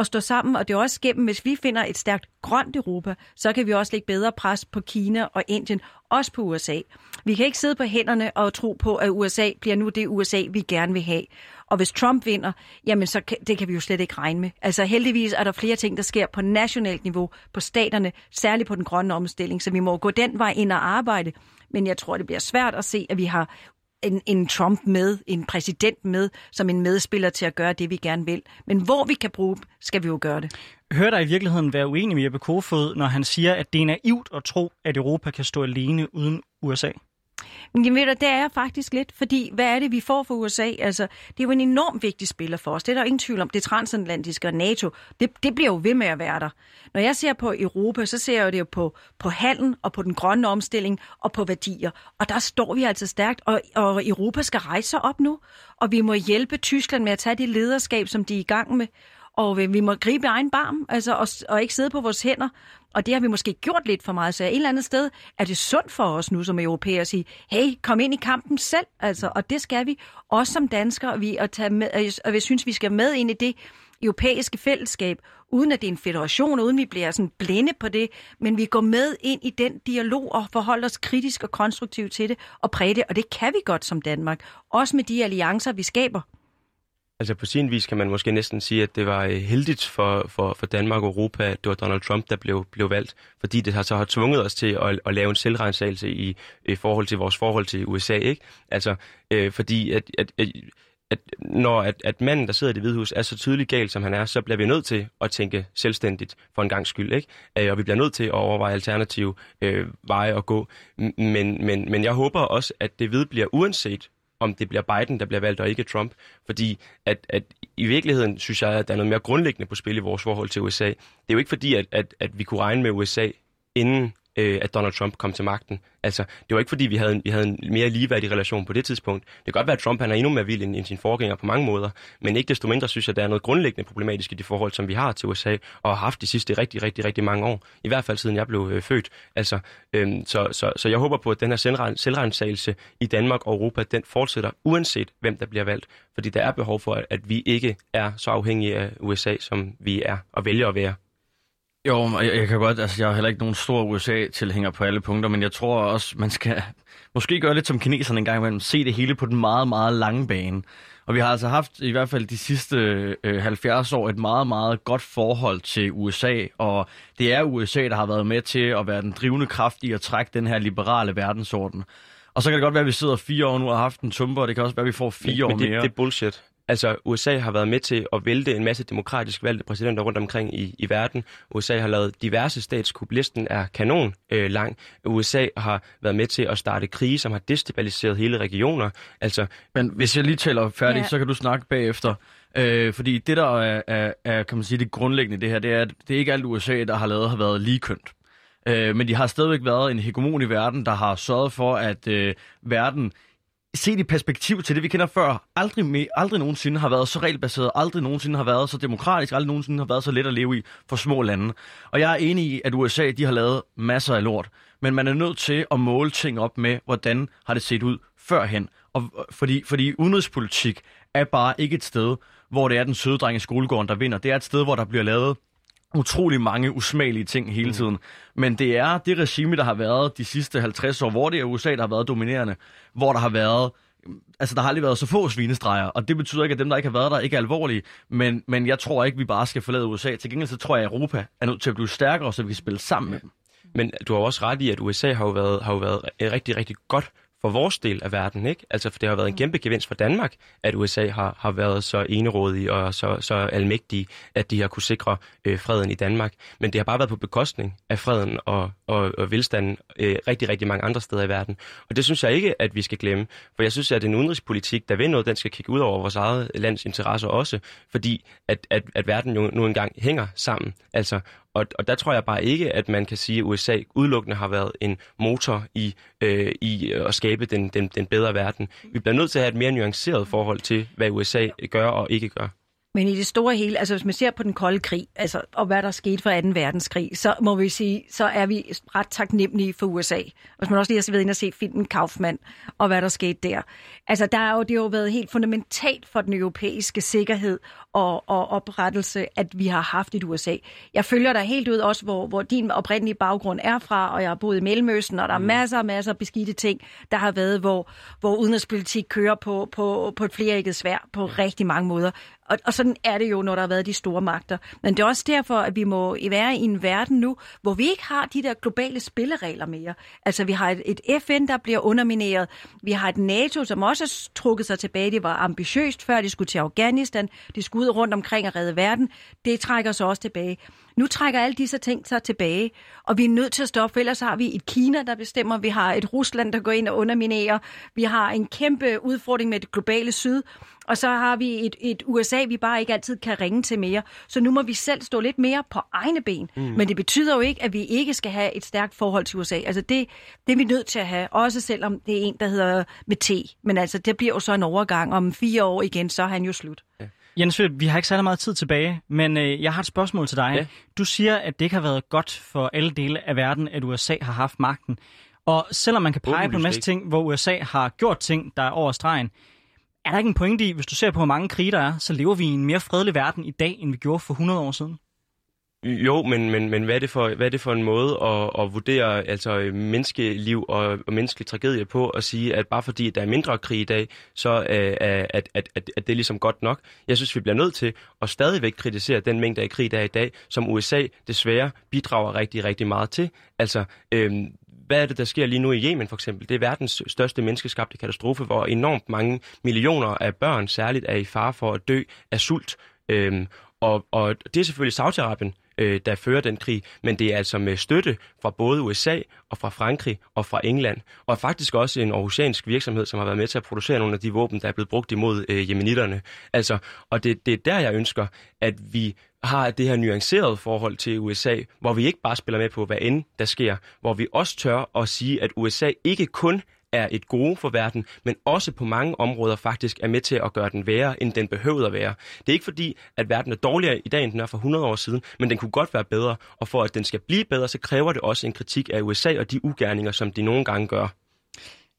at stå sammen, og det er også gennem, hvis vi finder et stærkt grønt Europa, så kan vi også lægge bedre pres på Kina og Indien, også på USA. Vi kan ikke sidde på hænderne og tro på, at USA bliver nu det USA, vi gerne vil have. Og hvis Trump vinder, jamen så kan, det kan vi jo slet ikke regne med. Altså heldigvis er der flere ting, der sker på nationalt niveau, på staterne, særligt på den grønne omstilling, så vi må gå den vej ind og arbejde. Men jeg tror, det bliver svært at se, at vi har en, en Trump med, en præsident med, som en medspiller til at gøre det, vi gerne vil. Men hvor vi kan bruge dem, skal vi jo gøre det. Hører der i virkeligheden være uenig med Jeppe Kofod, når han siger, at det er naivt at tro, at Europa kan stå alene uden USA? Men ved du, det er faktisk lidt, fordi hvad er det, vi får fra USA? Altså, det er jo en enormt vigtig spiller for os. Det er der ingen tvivl om. Det transatlantiske og NATO, det, det bliver jo ved med at være der. Når jeg ser på Europa, så ser jeg det jo på, på handel og på den grønne omstilling og på værdier. Og der står vi altså stærkt, og, og Europa skal rejse sig op nu. Og vi må hjælpe Tyskland med at tage det lederskab, som de er i gang med. Og vi må gribe egen barm, altså, og, og ikke sidde på vores hænder. Og det har vi måske gjort lidt for meget, så et eller andet sted er det sundt for os nu som europæer at sige, hey, kom ind i kampen selv, altså, og det skal vi, også som danskere, vi, at tage med, øh, og jeg synes, vi skal med ind i det europæiske fællesskab, uden at det er en federation, uden vi bliver sådan blinde på det, men vi går med ind i den dialog og forholder os kritisk og konstruktivt til det og præge det, og det kan vi godt som Danmark, også med de alliancer, vi skaber. Altså på sin vis kan man måske næsten sige, at det var øh, heldigt for, for, for Danmark og Europa, at det var Donald Trump, der blev, blev valgt, fordi det har så har tvunget os til at, at lave en selvrensagelse i, i forhold til vores forhold til USA, ikke? Altså, øh, fordi at, at, at at når at, at manden, der sidder i det hvide hus, er så tydeligt gal, som han er, så bliver vi nødt til at tænke selvstændigt for en gang skyld. Ikke? Øh, og vi bliver nødt til at overveje alternative øh, veje at gå. Men, men, men jeg håber også, at det bliver uanset om det bliver Biden, der bliver valgt, og ikke Trump. Fordi at, at i virkeligheden synes jeg, at der er noget mere grundlæggende på spil i vores forhold til USA. Det er jo ikke fordi, at, at, at vi kunne regne med USA, inden øh, at Donald Trump kom til magten. Altså, det var ikke fordi, vi havde, en, vi havde en mere ligeværdig relation på det tidspunkt. Det kan godt være, at Trump han er endnu mere vild end, end sin forgænger på mange måder, men ikke desto mindre synes jeg, at der er noget grundlæggende problematisk i det forhold, som vi har til USA, og har haft de sidste rigtig, rigtig, rigtig mange år. I hvert fald siden jeg blev øh, født. Altså, øhm, så, så, så jeg håber på, at den her selvrensagelse i Danmark og Europa, den fortsætter, uanset hvem der bliver valgt. Fordi der er behov for, at, at vi ikke er så afhængige af USA, som vi er og vælger at være. Jo, jeg, jeg kan godt, altså jeg er heller ikke nogen stor USA-tilhænger på alle punkter, men jeg tror også, man skal måske gøre lidt som kineserne en gang imellem, se det hele på den meget, meget lange bane. Og vi har altså haft i hvert fald de sidste øh, 70 år et meget, meget godt forhold til USA, og det er USA, der har været med til at være den drivende kraft i at trække den her liberale verdensorden. Og så kan det godt være, at vi sidder fire år nu og har haft en tumper, og det kan også være, at vi får fire men, år men det, mere. det er bullshit. Altså, USA har været med til at vælte en masse demokratisk valgte præsidenter rundt omkring i, i verden. USA har lavet diverse statskup. Listen er kanon øh, lang. USA har været med til at starte krige, som har destabiliseret hele regioner. Altså, Men hvis jeg lige taler færdigt, Ja. så kan du snakke bagefter. Øh, fordi det, der er, er, er, kan man sige, det grundlæggende det her, det er, at det er ikke alt USA, der har lavet, har været lige kønt. Øh, men de har stadigvæk været en hegemon i verden, der har sørget for, at øh, verden set i perspektiv til det, vi kender før, aldrig, med, aldrig nogensinde har været så regelbaseret, aldrig nogensinde har været så demokratisk, aldrig nogensinde har været så let at leve i for små lande. Og jeg er enig i, at USA de har lavet masser af lort, men man er nødt til at måle ting op med, hvordan har det set ud førhen. Og, fordi, fordi udenrigspolitik er bare ikke et sted, hvor det er den søde dreng i skolegården, der vinder. Det er et sted, hvor der bliver lavet utrolig mange usmagelige ting hele tiden. Men det er det regime, der har været de sidste 50 år, hvor det er USA, der har været dominerende, hvor der har været Altså, der har aldrig været så få svinestreger, og det betyder ikke, at dem, der ikke har været der, ikke er alvorlige. Men, men jeg tror ikke, vi bare skal forlade USA. Til gengæld så tror jeg, at Europa er nødt til at blive stærkere, så vi kan spille sammen med dem. Men du har også ret i, at USA har jo været, har jo været rigtig, rigtig godt for vores del af verden, ikke? Altså, for det har været en kæmpe gevinst for Danmark, at USA har, har været så enerådige og så, så almægtige, at de har kunne sikre øh, freden i Danmark. Men det har bare været på bekostning af freden og, og, og velstanden øh, rigtig, rigtig mange andre steder i verden. Og det synes jeg ikke, at vi skal glemme. For jeg synes, at en udenrigspolitik, der vil noget, den skal kigge ud over vores eget lands interesser også. Fordi at, at, at verden jo nu engang hænger sammen. Altså, og, og der tror jeg bare ikke, at man kan sige, at USA udelukkende har været en motor i, øh, i at skabe den, den, den bedre verden. Vi bliver nødt til at have et mere nuanceret forhold til, hvad USA gør og ikke gør. Men i det store hele, altså hvis man ser på den kolde krig, altså, og hvad der skete for 2. verdenskrig, så må vi sige, så er vi ret taknemmelige for USA. Hvis man også lige har været inde og se filmen Kaufmann, og hvad der skete der. Altså der er jo, det har jo været helt fundamentalt for den europæiske sikkerhed og, og oprettelse, at vi har haft et USA. Jeg følger dig helt ud også, hvor, hvor din oprindelige baggrund er fra, og jeg har boet i Mellemøsten, og der er masser og masser af beskidte ting, der har været, hvor, hvor udenrigspolitik kører på, på, på et flerægget svær på rigtig mange måder. Og, og sådan er det jo, når der har været de store magter. Men det er også derfor, at vi må være i en verden nu, hvor vi ikke har de der globale spilleregler mere. Altså, vi har et, et FN, der bliver undermineret. Vi har et NATO, som også har trukket sig tilbage. Det var ambitiøst før, de skulle til Afghanistan. De skulle ud rundt omkring og redde verden. Det trækker sig også tilbage. Nu trækker alle disse ting sig tilbage, og vi er nødt til at stoppe, ellers har vi et Kina, der bestemmer, vi har et Rusland, der går ind og underminerer, vi har en kæmpe udfordring med det globale syd, og så har vi et, et USA, vi bare ikke altid kan ringe til mere. Så nu må vi selv stå lidt mere på egne ben. Mm. Men det betyder jo ikke, at vi ikke skal have et stærkt forhold til USA. Altså det, det er vi nødt til at have, også selvom det er en, der hedder med T. Men altså, det bliver jo så en overgang. Om fire år igen, så er han jo slut. Jens Philip, vi har ikke særlig meget tid tilbage, men øh, jeg har et spørgsmål til dig. Ja. Du siger, at det ikke har været godt for alle dele af verden, at USA har haft magten. Og selvom man kan pege på en Åbenlyst masse ikke. ting, hvor USA har gjort ting, der er over stregen, er der ikke en pointe i, hvis du ser på, hvor mange krige der er, så lever vi i en mere fredelig verden i dag, end vi gjorde for 100 år siden? Jo, men, men, men hvad, er det for, hvad er det for en måde at, at vurdere altså, menneskeliv og, og menneskelig tragedie på at sige, at bare fordi der er mindre krig i dag, så øh, er at, at, at, at det er ligesom godt nok. Jeg synes, vi bliver nødt til at stadigvæk kritisere den mængde af krig, der er i dag, som USA desværre bidrager rigtig, rigtig meget til. Altså, øhm, hvad er det, der sker lige nu i Yemen for eksempel? Det er verdens største menneskeskabte katastrofe, hvor enormt mange millioner af børn særligt er i fare for at dø af sult. Øhm, og, og det er selvfølgelig Saudi-Arabien, øh, der fører den krig, men det er altså med støtte fra både USA og fra Frankrig og fra England, og faktisk også en aarhusiansk virksomhed, som har været med til at producere nogle af de våben, der er blevet brugt imod øh, jemenitterne. Altså, og det, det er der, jeg ønsker, at vi har det her nuancerede forhold til USA, hvor vi ikke bare spiller med på, hvad end der sker, hvor vi også tør at sige, at USA ikke kun er et gode for verden, men også på mange områder faktisk er med til at gøre den værre, end den behøvede at være. Det er ikke fordi, at verden er dårligere i dag, end den er for 100 år siden, men den kunne godt være bedre, og for at den skal blive bedre, så kræver det også en kritik af USA og de ugerninger, som de nogle gange gør.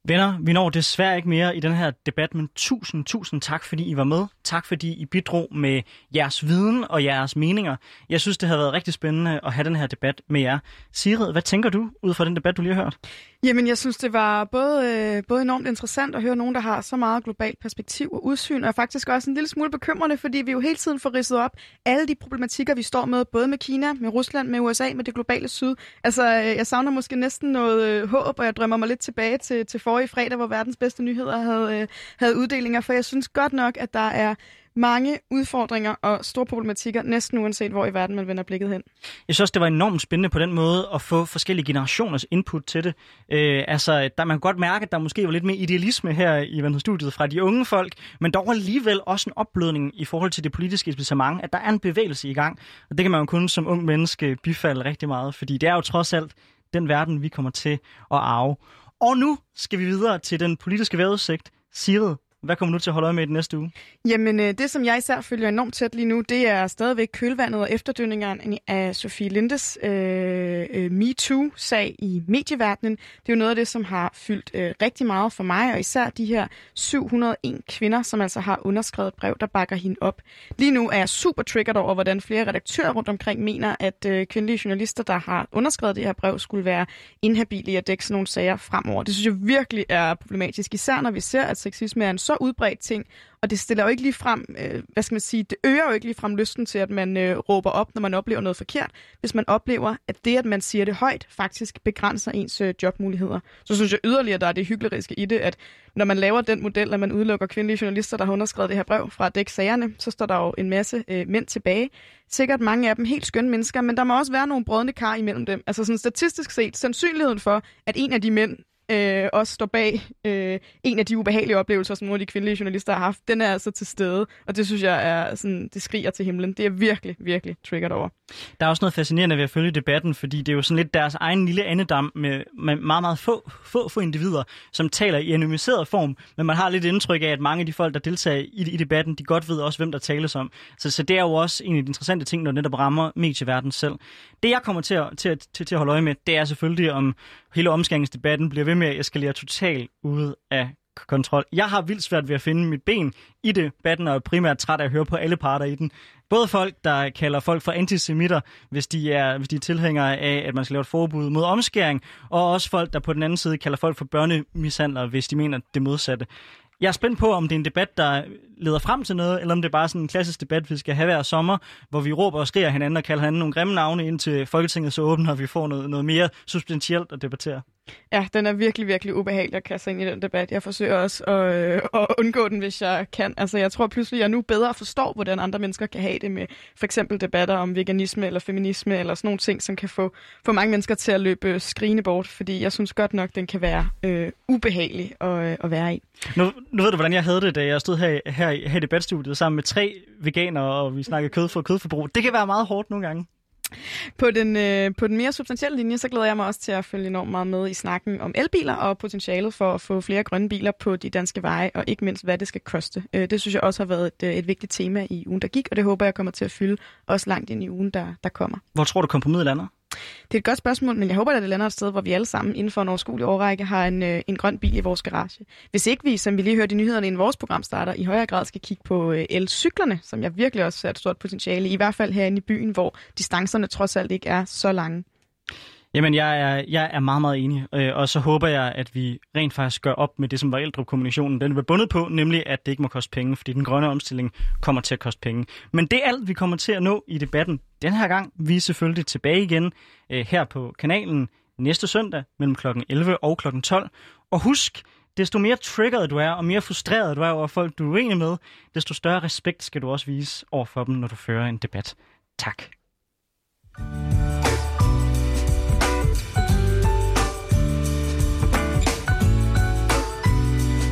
Venner, vi når desværre ikke mere i den her debat, men tusind, tusind tak, fordi I var med. Tak, fordi I bidrog med jeres viden og jeres meninger. Jeg synes, det har været rigtig spændende at have den her debat med jer. Sigrid, hvad tænker du ud fra den debat, du lige har hørt? Jamen, jeg synes, det var både, øh, både enormt interessant at høre nogen, der har så meget globalt perspektiv og udsyn, og faktisk også en lille smule bekymrende, fordi vi jo hele tiden får ridset op alle de problematikker, vi står med, både med Kina, med Rusland, med USA, med det globale syd. Altså, øh, jeg savner måske næsten noget øh, håb, og jeg drømmer mig lidt tilbage til, til forrige fredag, hvor verdens bedste nyheder havde, øh, havde uddelinger, for jeg synes godt nok, at der er mange udfordringer og store problematikker, næsten uanset hvor i verden man vender blikket hen. Jeg synes også, det var enormt spændende på den måde at få forskellige generationers input til det. Øh, altså, der man kan godt mærke, at der måske var lidt mere idealisme her i Vandred studiet fra de unge folk, men dog alligevel også en opblødning i forhold til det politiske etablissement, at der er en bevægelse i gang. Og det kan man jo kun som ung menneske bifalde rigtig meget, fordi det er jo trods alt den verden, vi kommer til at arve. Og nu skal vi videre til den politiske vejrudsigt. Sigrid, hvad kommer du til at holde øje med i den næste uge? Jamen, øh, det som jeg især følger enormt tæt lige nu, det er stadigvæk kølvandet og efterdønningerne af Sofie Lindes øh, øh, MeToo-sag i medieverdenen. Det er jo noget af det, som har fyldt øh, rigtig meget for mig, og især de her 701 kvinder, som altså har underskrevet et brev, der bakker hende op. Lige nu er jeg super triggered over, hvordan flere redaktører rundt omkring mener, at øh, kvindelige journalister, der har underskrevet det her brev, skulle være inhabile i at dække sådan nogle sager fremover. Det synes jeg virkelig er problematisk, især når vi ser, at sexisme er en så udbredt ting, og det stiller jo ikke lige frem, øh, hvad skal man sige, det øger jo ikke lige frem lysten til, at man øh, råber op, når man oplever noget forkert, hvis man oplever, at det, at man siger det højt, faktisk begrænser ens øh, jobmuligheder. Så synes jeg yderligere, der er det hykleriske i det, at når man laver den model, at man udelukker kvindelige journalister, der har underskrevet det her brev fra at dække sagerne, så står der jo en masse øh, mænd tilbage. Sikkert mange af dem helt skønne mennesker, men der må også være nogle brødende kar imellem dem. Altså sådan statistisk set, sandsynligheden for, at en af de mænd øh, også står bag øh, en af de ubehagelige oplevelser, som nogle af de kvindelige journalister har haft, den er altså til stede. Og det synes jeg er sådan, det skriger til himlen. Det er virkelig, virkelig triggered over. Der er også noget fascinerende ved at følge debatten, fordi det er jo sådan lidt deres egen lille andedam med, med meget, meget få, få, få individer, som taler i anonymiseret form, men man har lidt indtryk af, at mange af de folk, der deltager i, i debatten, de godt ved også, hvem der tales om. Så, så det er jo også en af de interessante ting, når det netop rammer medieverdenen selv. Det, jeg kommer til at, til, til, til at holde øje med, det er selvfølgelig, om hele omskæringsdebatten bliver ved med at eskalere totalt ude af kontrol. Jeg har vildt svært ved at finde mit ben i debatten, og er primært træt af at høre på alle parter i den. Både folk, der kalder folk for antisemitter, hvis de er, hvis de er tilhængere af, at man skal lave et forbud mod omskæring, og også folk, der på den anden side kalder folk for børnemishandlere, hvis de mener det modsatte. Jeg er spændt på, om det er en debat, der leder frem til noget, eller om det er bare sådan en klassisk debat, vi skal have hver sommer, hvor vi råber og skriger hinanden og kalder hinanden nogle grimme navne ind til Folketinget så åbner og vi får noget, noget mere substantielt at debattere. Ja, den er virkelig, virkelig ubehagelig at kaste ind i den debat. Jeg forsøger også at, øh, at undgå den, hvis jeg kan. Altså, jeg tror pludselig, at jeg nu bedre forstår, hvordan andre mennesker kan have det med for eksempel debatter om veganisme eller feminisme eller sådan nogle ting, som kan få, få mange mennesker til at løbe øh, skrigende bort, fordi jeg synes godt nok, den kan være øh, ubehagelig at, øh, at være i. Nu, nu ved du, hvordan jeg havde det, da jeg stod her, her, her i debatstudiet sammen med tre veganere, og vi snakkede kød for kødforbrug. Det kan være meget hårdt nogle gange. På den, øh, på den mere substantielle linje, så glæder jeg mig også til at følge enormt meget med i snakken om elbiler og potentialet for at få flere grønne biler på de danske veje, og ikke mindst, hvad det skal koste. Øh, det synes jeg også har været et, øh, et vigtigt tema i ugen, der gik, og det håber jeg kommer til at fylde også langt ind i ugen, der, der kommer. Hvor tror du kompromiset lander? Det er et godt spørgsmål, men jeg håber, at det lander et sted, hvor vi alle sammen inden for en overskuelig årrække har en, øh, en grøn bil i vores garage. Hvis ikke vi, som vi lige hørte i nyhederne inden vores program starter, i højere grad skal kigge på øh, elcyklerne, som jeg virkelig også ser et stort potentiale i, i hvert fald herinde i byen, hvor distancerne trods alt ikke er så lange. Jamen, jeg er, jeg er meget, meget enig, øh, og så håber jeg, at vi rent faktisk gør op med det, som var ældrekommunikationen. Den var bundet på, nemlig at det ikke må koste penge, fordi den grønne omstilling kommer til at koste penge. Men det er alt, vi kommer til at nå i debatten den her gang. Vi er selvfølgelig tilbage igen øh, her på kanalen næste søndag mellem kl. 11 og kl. 12. Og husk, desto mere triggeret du er, og mere frustreret du er over folk, du er uenig med, desto større respekt skal du også vise over for dem, når du fører en debat. Tak.